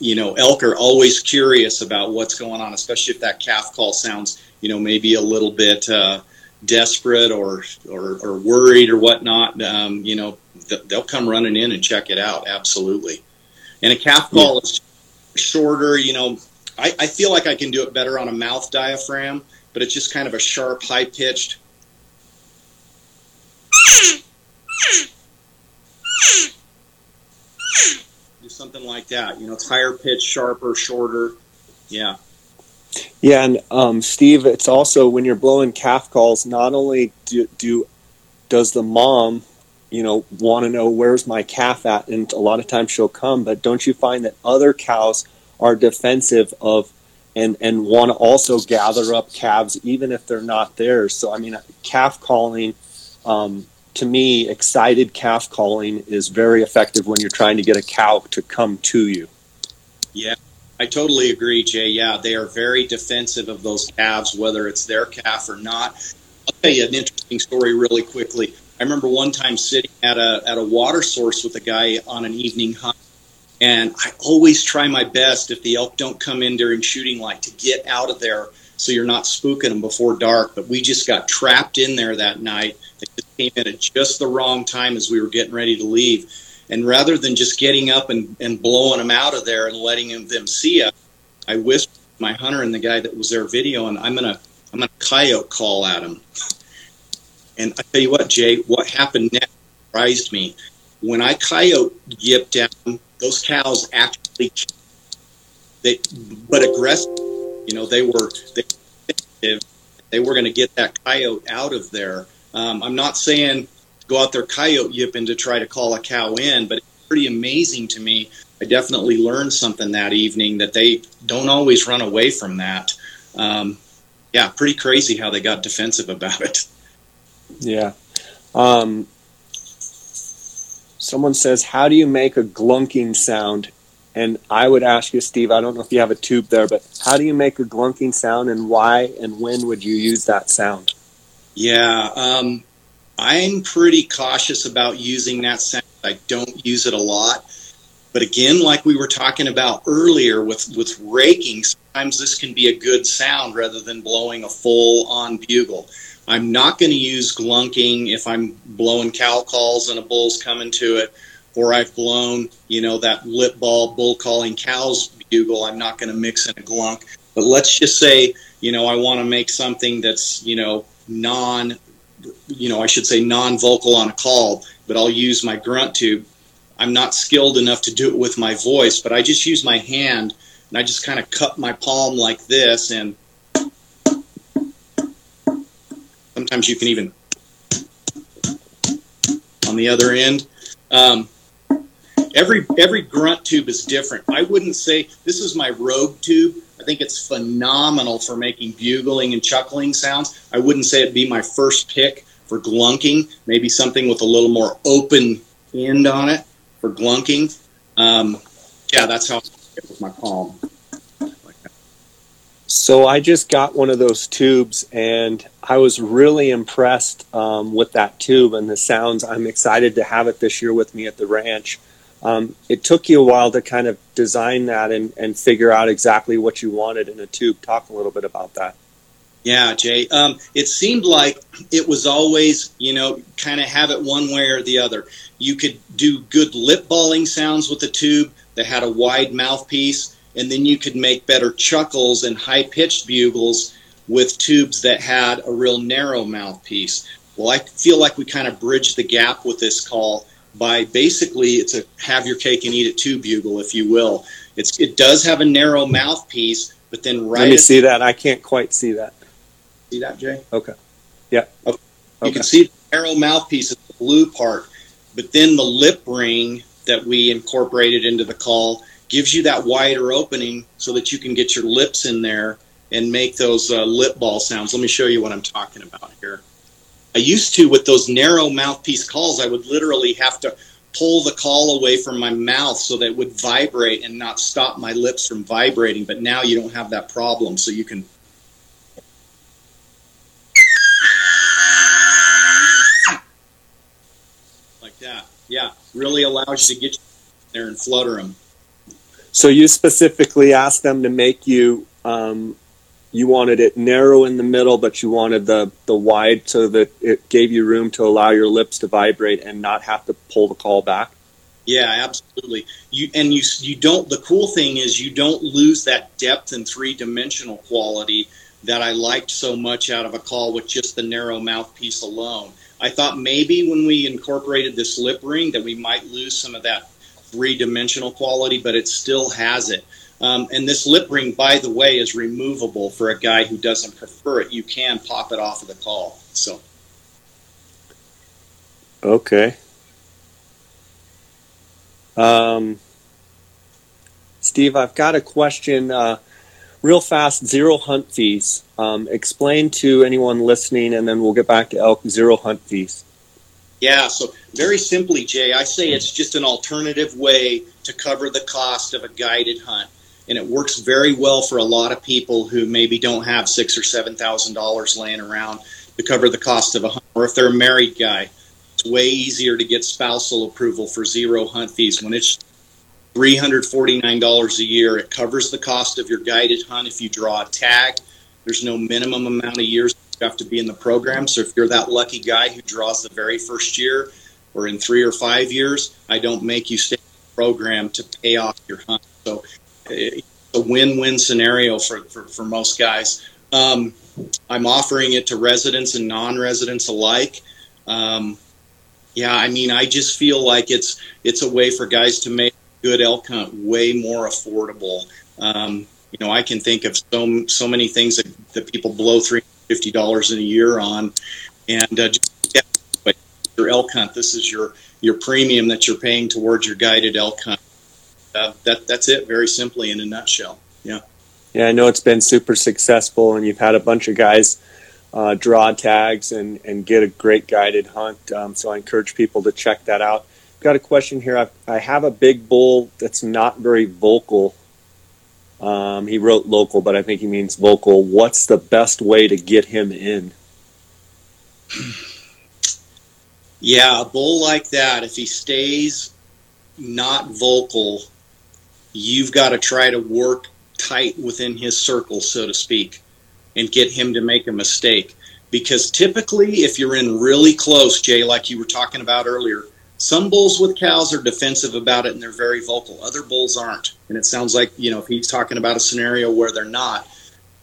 you know, elk are always curious about what's going on, especially if that calf call sounds, you know, maybe a little bit uh, desperate or, or, or worried or whatnot. Um, you know, th- they'll come running in and check it out. Absolutely. And a calf call yeah. is shorter. You know, I, I feel like I can do it better on a mouth diaphragm, but it's just kind of a sharp, high pitched something like that. You know, it's higher pitch, sharper, shorter. Yeah. Yeah, and um, Steve, it's also when you're blowing calf calls. Not only do, do does the mom, you know, want to know where's my calf at, and a lot of times she'll come, but don't you find that other cows are defensive of and and want to also gather up calves even if they're not theirs. So I mean, calf calling. Um, to me, excited calf calling is very effective when you're trying to get a cow to come to you. Yeah, I totally agree, Jay. Yeah, they are very defensive of those calves, whether it's their calf or not. I'll tell you an interesting story really quickly. I remember one time sitting at a at a water source with a guy on an evening hunt, and I always try my best if the elk don't come in during shooting light to get out of there so you're not spooking them before dark. But we just got trapped in there that night. They just came in at just the wrong time as we were getting ready to leave. And rather than just getting up and, and blowing them out of there and letting them, them see us, I whispered my hunter and the guy that was there videoing, I'm gonna I'm gonna coyote call at him. And I tell you what, Jay, what happened next surprised me. When I coyote yipped down, those cows actually they but aggressive. You know, they were they, they were going to get that coyote out of there. Um, I'm not saying go out there coyote yipping to try to call a cow in, but it's pretty amazing to me. I definitely learned something that evening that they don't always run away from that. Um, yeah, pretty crazy how they got defensive about it. Yeah. Um, someone says, How do you make a glunking sound? And I would ask you, Steve, I don't know if you have a tube there, but how do you make a glunking sound and why and when would you use that sound? Yeah, um, I'm pretty cautious about using that sound. I don't use it a lot. But again, like we were talking about earlier with, with raking, sometimes this can be a good sound rather than blowing a full on bugle. I'm not going to use glunking if I'm blowing cow calls and a bull's coming to it, or I've blown, you know, that lip ball bull calling cows bugle. I'm not going to mix in a glunk. But let's just say, you know, I want to make something that's, you know, non, you know, I should say non vocal on a call, but I'll use my grunt tube. I'm not skilled enough to do it with my voice, but I just use my hand and I just kind of cup my palm like this and Sometimes you can even on the other end. Um, every every grunt tube is different. I wouldn't say this is my Rogue tube. I think it's phenomenal for making bugling and chuckling sounds. I wouldn't say it'd be my first pick for glunking. Maybe something with a little more open end on it for glunking. Um, yeah, that's how I get with my palm. So I just got one of those tubes, and I was really impressed um, with that tube and the sounds. I'm excited to have it this year with me at the ranch. Um, it took you a while to kind of design that and, and figure out exactly what you wanted in a tube. Talk a little bit about that. Yeah, Jay. Um, it seemed like it was always, you know, kind of have it one way or the other. You could do good lip balling sounds with the tube that had a wide mouthpiece and then you could make better chuckles and high pitched bugles with tubes that had a real narrow mouthpiece. Well, I feel like we kind of bridged the gap with this call by basically it's a have your cake and eat it too bugle, if you will. It's it does have a narrow mouthpiece, but then right. Let me see that. I can't quite see that. See that, Jay? Okay. Yeah. Okay. You okay. can see the narrow mouthpiece is the blue part, but then the lip ring that we incorporated into the call gives you that wider opening so that you can get your lips in there and make those uh, lip ball sounds. Let me show you what I'm talking about here. I used to, with those narrow mouthpiece calls, I would literally have to pull the call away from my mouth so that it would vibrate and not stop my lips from vibrating. But now you don't have that problem, so you can. Like that. Yeah, really allows you to get there and flutter them. So you specifically asked them to make you um, you wanted it narrow in the middle, but you wanted the the wide so that it gave you room to allow your lips to vibrate and not have to pull the call back. Yeah, absolutely. You and you you don't. The cool thing is you don't lose that depth and three dimensional quality that I liked so much out of a call with just the narrow mouthpiece alone. I thought maybe when we incorporated this lip ring that we might lose some of that three dimensional quality, but it still has it. Um, and this lip ring, by the way, is removable for a guy who doesn't prefer it. You can pop it off of the call. So. Okay. Um, Steve, I've got a question. Uh, real fast, zero hunt fees. Um, explain to anyone listening, and then we'll get back to elk zero hunt fees. Yeah, so very simply, Jay, I say it's just an alternative way to cover the cost of a guided hunt, and it works very well for a lot of people who maybe don't have six or seven thousand dollars laying around to cover the cost of a hunt, or if they're a married guy, it's way easier to get spousal approval for zero hunt fees when it's $349 a year. It covers the cost of your guided hunt if you draw a tag. There's no minimum amount of years you have to be in the program. So if you're that lucky guy who draws the very first year or in three or five years, I don't make you stay in the program to pay off your hunt. So it's a win-win scenario for, for, for most guys. Um, I'm offering it to residents and non-residents alike. Um, yeah, I mean, I just feel like it's it's a way for guys to make good elk hunt way more affordable. Um, you know, I can think of so so many things that, that people blow three fifty dollars in a year on, and uh, just yeah, but your elk hunt. This is your your premium that you're paying towards your guided elk hunt. Uh, that that's it, very simply in a nutshell. Yeah. Yeah, I know it's been super successful, and you've had a bunch of guys uh, draw tags and and get a great guided hunt. Um, so I encourage people to check that out got a question here. I've, I have a big bull that's not very vocal. Um, he wrote local, but I think he means vocal. What's the best way to get him in? Yeah, a bull like that, if he stays not vocal, you've got to try to work tight within his circle, so to speak, and get him to make a mistake. Because typically, if you're in really close, Jay, like you were talking about earlier, some bulls with cows are defensive about it and they're very vocal. Other bulls aren't. And it sounds like, you know, if he's talking about a scenario where they're not,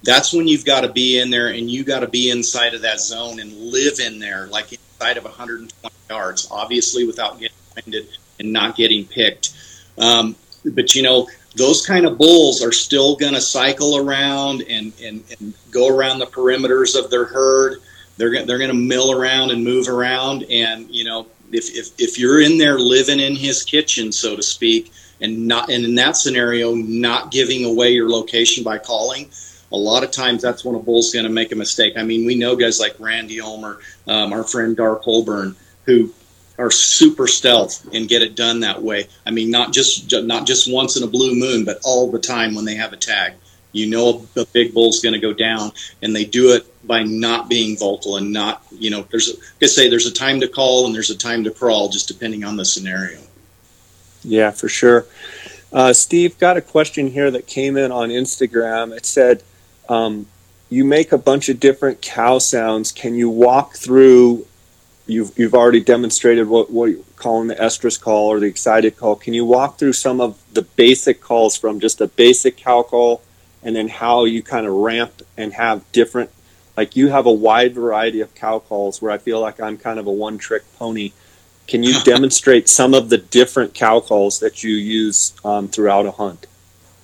that's when you've got to be in there and you got to be inside of that zone and live in there, like inside of 120 yards, obviously without getting winded and not getting picked. Um, but, you know, those kind of bulls are still going to cycle around and, and, and go around the perimeters of their herd. They're, they're going to mill around and move around. And, you know, if, if, if you're in there living in his kitchen, so to speak, and not and in that scenario, not giving away your location by calling, a lot of times that's when a bull's going to make a mistake. I mean, we know guys like Randy Ulmer, um, our friend Dark Holburn, who are super stealth and get it done that way. I mean, not just not just once in a blue moon, but all the time when they have a tag. You know, a big bull's going to go down, and they do it by not being vocal and not, you know, there's, a, I say, there's a time to call and there's a time to crawl, just depending on the scenario. Yeah, for sure. Uh, Steve, got a question here that came in on Instagram. It said, um, you make a bunch of different cow sounds. Can you walk through? You've, you've already demonstrated what, what you're calling the estrus call or the excited call. Can you walk through some of the basic calls from just a basic cow call and then how you kind of ramp and have different like you have a wide variety of cow calls where I feel like I'm kind of a one trick pony. Can you demonstrate some of the different cow calls that you use um, throughout a hunt?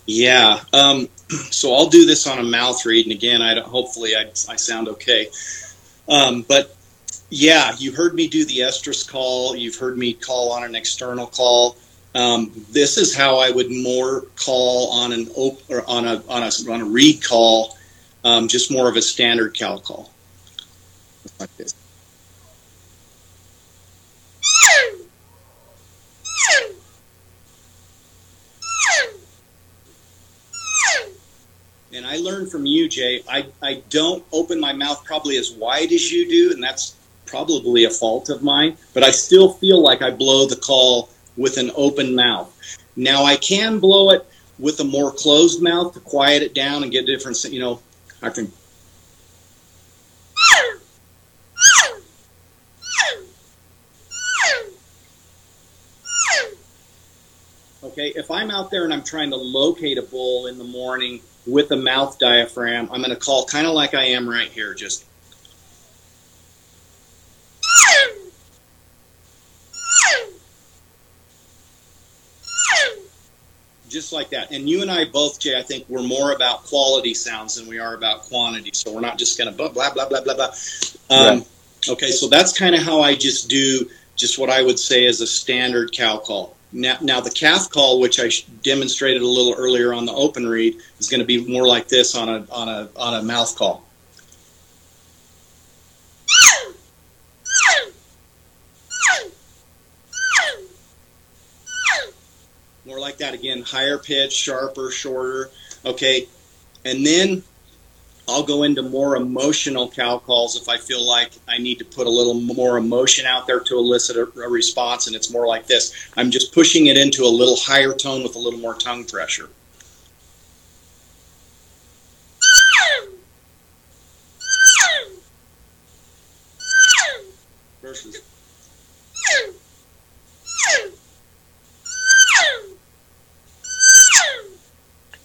Yeah. Um, so I'll do this on a mouth reed, and again, I hopefully I, I sound okay. Um, but yeah, you heard me do the estrus call. You've heard me call on an external call. Um, this is how I would more call on an op- or on a on a on a reed call um, just more of a standard cow call. Like this. And I learned from you, Jay. I, I don't open my mouth probably as wide as you do, and that's probably a fault of mine, but I still feel like I blow the call with an open mouth. Now I can blow it with a more closed mouth to quiet it down and get different, you know, I can. Okay, if I'm out there and I'm trying to locate a bull in the morning with a mouth diaphragm, I'm going to call kind of like I am right here, just just like that. And you and I both, Jay, I think we're more about quality sounds than we are about quantity. So we're not just going to blah blah blah blah blah blah. Um, right. Okay, so that's kind of how I just do just what I would say is a standard cow call. Now, now the calf call, which I demonstrated a little earlier on the open reed, is going to be more like this on a on a on a mouth call. More like that again, higher pitch, sharper, shorter. Okay, and then I'll go into more emotional cow calls if I feel like I need to put a little more emotion out there to elicit a, a, response, and it's more like this. I'm just pushing it into a little higher tone with a little more tongue pressure.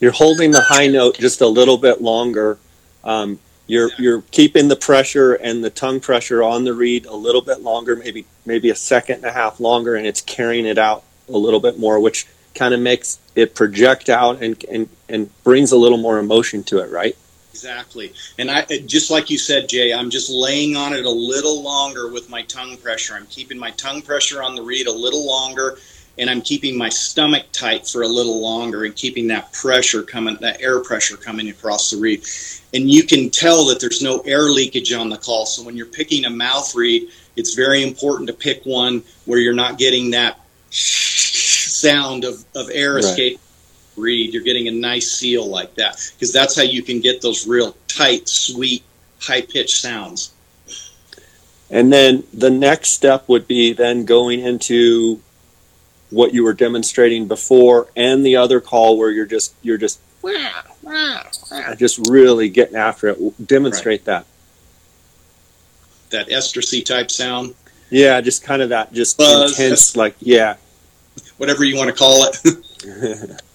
You're holding the high note just a little bit longer um, you're you're keeping the pressure and the tongue pressure on the reed a little bit longer, maybe maybe a second and a half longer, and it's carrying it out a little bit more, which kind of makes it project out and and and brings a little more emotion to it, right? Exactly. And I just like you said, Jay, I'm just laying on it a little longer with my tongue pressure. I'm keeping my tongue pressure on the reed a little longer and I'm keeping my stomach tight for a little longer and keeping that pressure coming, that air pressure coming across the reed. And you can tell that there's no air leakage on the call. So when you're picking a mouth reed, it's very important to pick one where you're not getting that sound of, of air right. escape reed. You're getting a nice seal like that because that's how you can get those real tight, sweet, high pitched sounds. And then the next step would be then going into what you were demonstrating before and the other call where you're just you're just just really getting after it. Demonstrate right. that that estrusy type sound? Yeah just kind of that just Buzz, intense like yeah. Whatever you want to call it.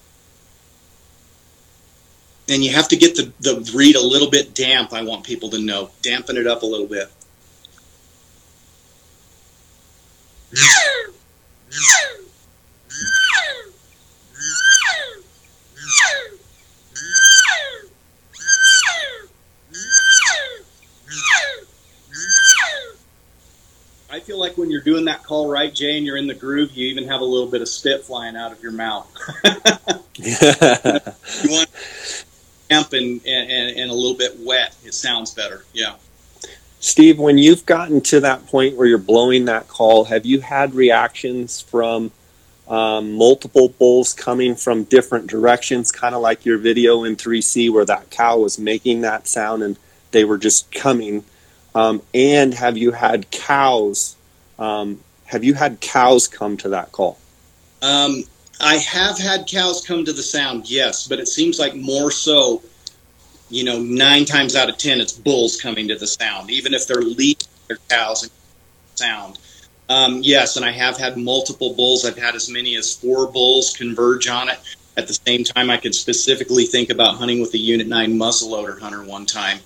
And you have to get the, the reed a little bit damp i want people to know. Dampen it up a little bit I feel like when you're doing that call right, Jay, and you're in the groove, you even have a little bit of spit flying out of your mouth. you want damp and, and, and a little bit wet. It sounds better. Yeah. Steve, when you've gotten to that point where you're blowing that call, have you had reactions from um, multiple bulls coming from different directions, kind of like your video in 3C where that cow was making that sound and they were just coming? Um, and have you had cows? Um, have you had cows come to that call? Um, I have had cows come to the sound, yes, but it seems like more so. You know, nine times out of ten, it's bulls coming to the sound, even if they're leading their cows and sound. Um, yes, and I have had multiple bulls. I've had as many as four bulls converge on it at the same time. I could specifically think about hunting with a Unit 9 muzzleloader hunter one time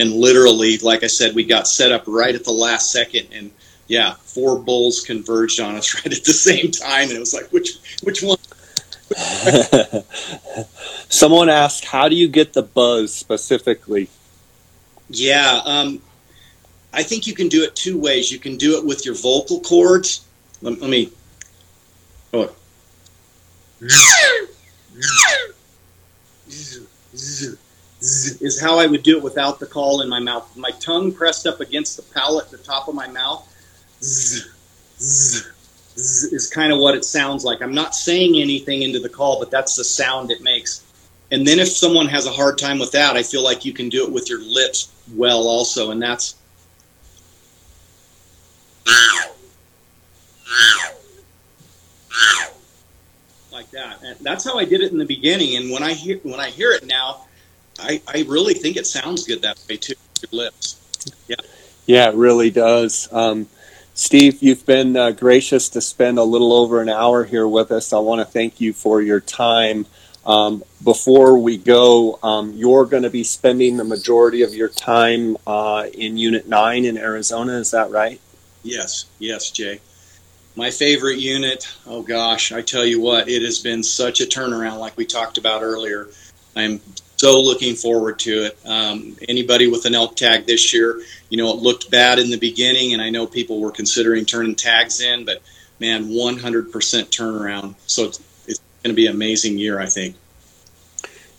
and literally, like I said, we got set up right at the last second, and yeah, four bulls converged on us right at the same time, and it was like, which which one? Someone asked, "How do you get the buzz specifically?" Yeah, um, I think you can do it two ways. You can do it with your vocal cords. Let, let me. Oh is how I would do it without the call in my mouth. My tongue pressed up against the palate, the top of my mouth, is kind of what it sounds like. I'm not saying anything into the call, but that's the sound it makes. And then if someone has a hard time with that, I feel like you can do it with your lips well also, and that's like that. And that's how I did it in the beginning. And when I hear when I hear it now, I, I really think it sounds good that way too. Your lips. Yeah. Yeah, it really does. Um, Steve, you've been uh, gracious to spend a little over an hour here with us. I want to thank you for your time. Um, before we go, um, you're going to be spending the majority of your time uh, in Unit 9 in Arizona. Is that right? Yes, yes, Jay. my favorite unit, oh gosh, I tell you what, it has been such a turnaround, like we talked about earlier. I'm so looking forward to it. Um, anybody with an elk tag this year, you know, it looked bad in the beginning, and I know people were considering turning tags in, but man, 100% turnaround. So it's, it's going to be an amazing year, I think.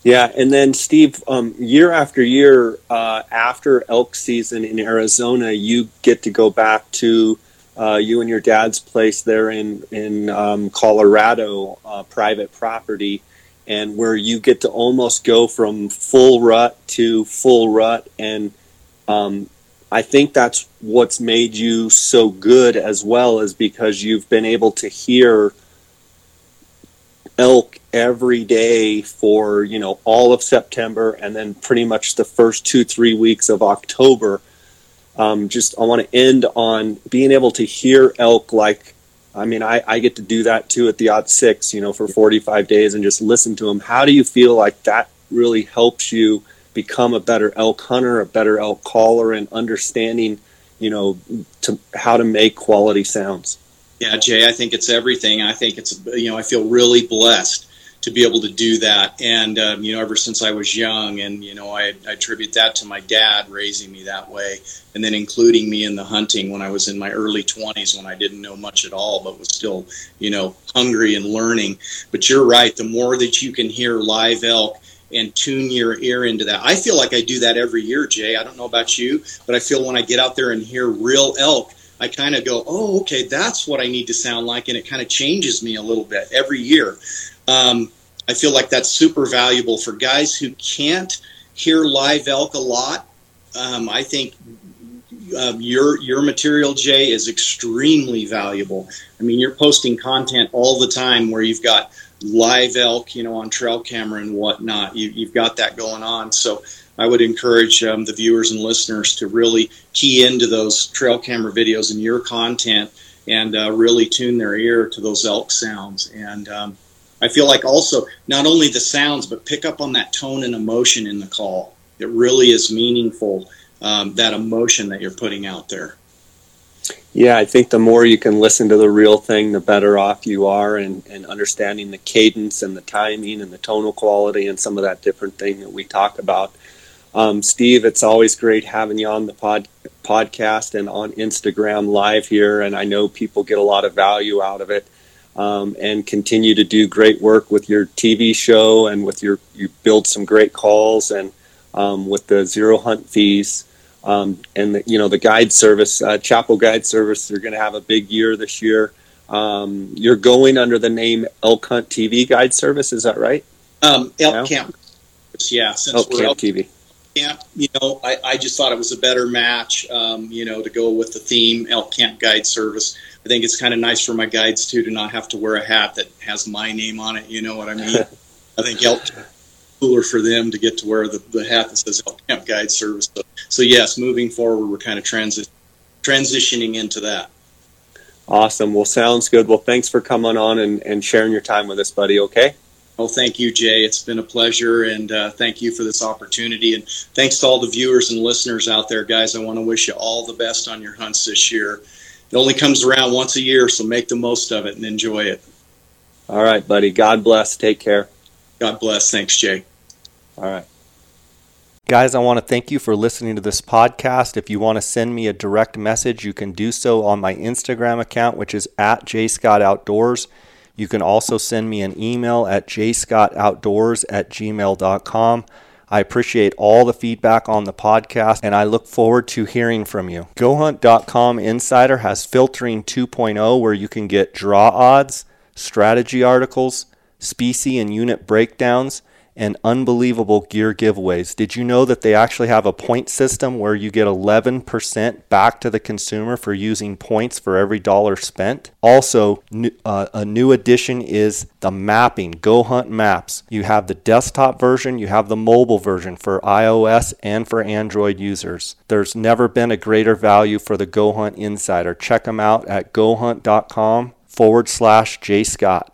Yeah, and then Steve, um, year after year, uh, after elk season in Arizona, you get to go back to uh, you and your dad's place there in in um, Colorado, uh, private property, and where you get to almost go from full rut to full rut, and um, I think that's what's made you so good as well, is because you've been able to hear elk every day for you know all of September and then pretty much the first two three weeks of October. Um, just I want to end on being able to hear elk like I mean I, I get to do that too at the odd six you know for 45 days and just listen to them. How do you feel like that really helps you become a better elk hunter, a better elk caller, and understanding you know to how to make quality sounds? Yeah, Jay, I think it's everything. I think it's you know I feel really blessed to be able to do that. And um, you know, ever since I was young, and you know, I, I, attribute that to my dad raising me that way, and then including me in the hunting when I was in my early 20s, when I didn't know much at all, but was still, you know, hungry and learning. But you're right. The more that you can hear live elk and tune your ear into that, I feel like I do that every year, Jay. I don't know about you, but I feel when I get out there and hear real elk. I kind of go, oh, okay, that's what I need to sound like, and it kind of changes me a little bit every year. Um, I feel like that's super valuable for guys who can't hear live elk a lot. Um, I think um, your your material, Jay, is extremely valuable. I mean, you're posting content all the time where you've got live elk, you know, on trail camera and whatnot. You, have got that going on. So I would encourage um, the viewers and listeners to really key into those trail camera videos and your content and uh, really tune their ear to those elk sounds. And um, I feel like also not only the sounds, but pick up on that tone and emotion in the call. It really is meaningful, um, that emotion that you're putting out there. Yeah, I think the more you can listen to the real thing, the better off you are and, and understanding the cadence and the timing and the tonal quality and some of that different thing that we talk about. Um, Steve, it's always great having you on the pod, podcast and on Instagram live here, and I know people get a lot of value out of it um, and continue to do great work with your TV show and with your you build some great calls and um, with the zero hunt fees um, and the, you know the guide service uh, Chappell Guide Service. They're going to have a big year this year. Um, you're going under the name Elk Hunt TV Guide Service, is that right? Um, Elk no? Camp, yeah. Since Elk Camp Elk TV. Camp, you know, I, I, just thought it was a better match, um, you know, to go with the theme Elk Camp Guide Service. I think it's kind of nice for my guides too to not have to wear a hat that has my name on it. You know what I mean? I think elk cooler for them to get to wear the, the hat that says Elk Camp Guide Service. So, so yes, moving forward, we're kind of transi- transitioning into that. Awesome. Well, sounds good. Well, thanks for coming on and, and sharing your time with us, buddy. Okay. Well, thank you, Jay. It's been a pleasure, and uh, thank you for this opportunity. And thanks to all the viewers and listeners out there, guys. I want to wish you all the best on your hunts this year it only comes around once a year, so make the most of it and enjoy it. All right, buddy. God bless. Take care. God bless. Thanks, Jay. All right. Guys, I want to thank you for listening to this podcast. If you want to send me a direct message, you can do so on my Instagram account, which is at jscottoutdoors. You can also send me an email at jscottoutdoors at gmail.com. I appreciate all the feedback on the podcast and I look forward to hearing from you. GoHunt.com Insider has filtering 2.0 where you can get draw odds, strategy articles, species and unit breakdowns, and unbelievable gear giveaways. Did you know that they actually have a point system where you get 11% back to the consumer for using points for every dollar spent? Also, uh, a new addition is the mapping, Go Hunt Maps. You have the desktop version, you have the mobile version for iOS and for Android users. There's never been a greater value for the Go Hunt Insider. Check them out at gohunt.com forward slash jscott.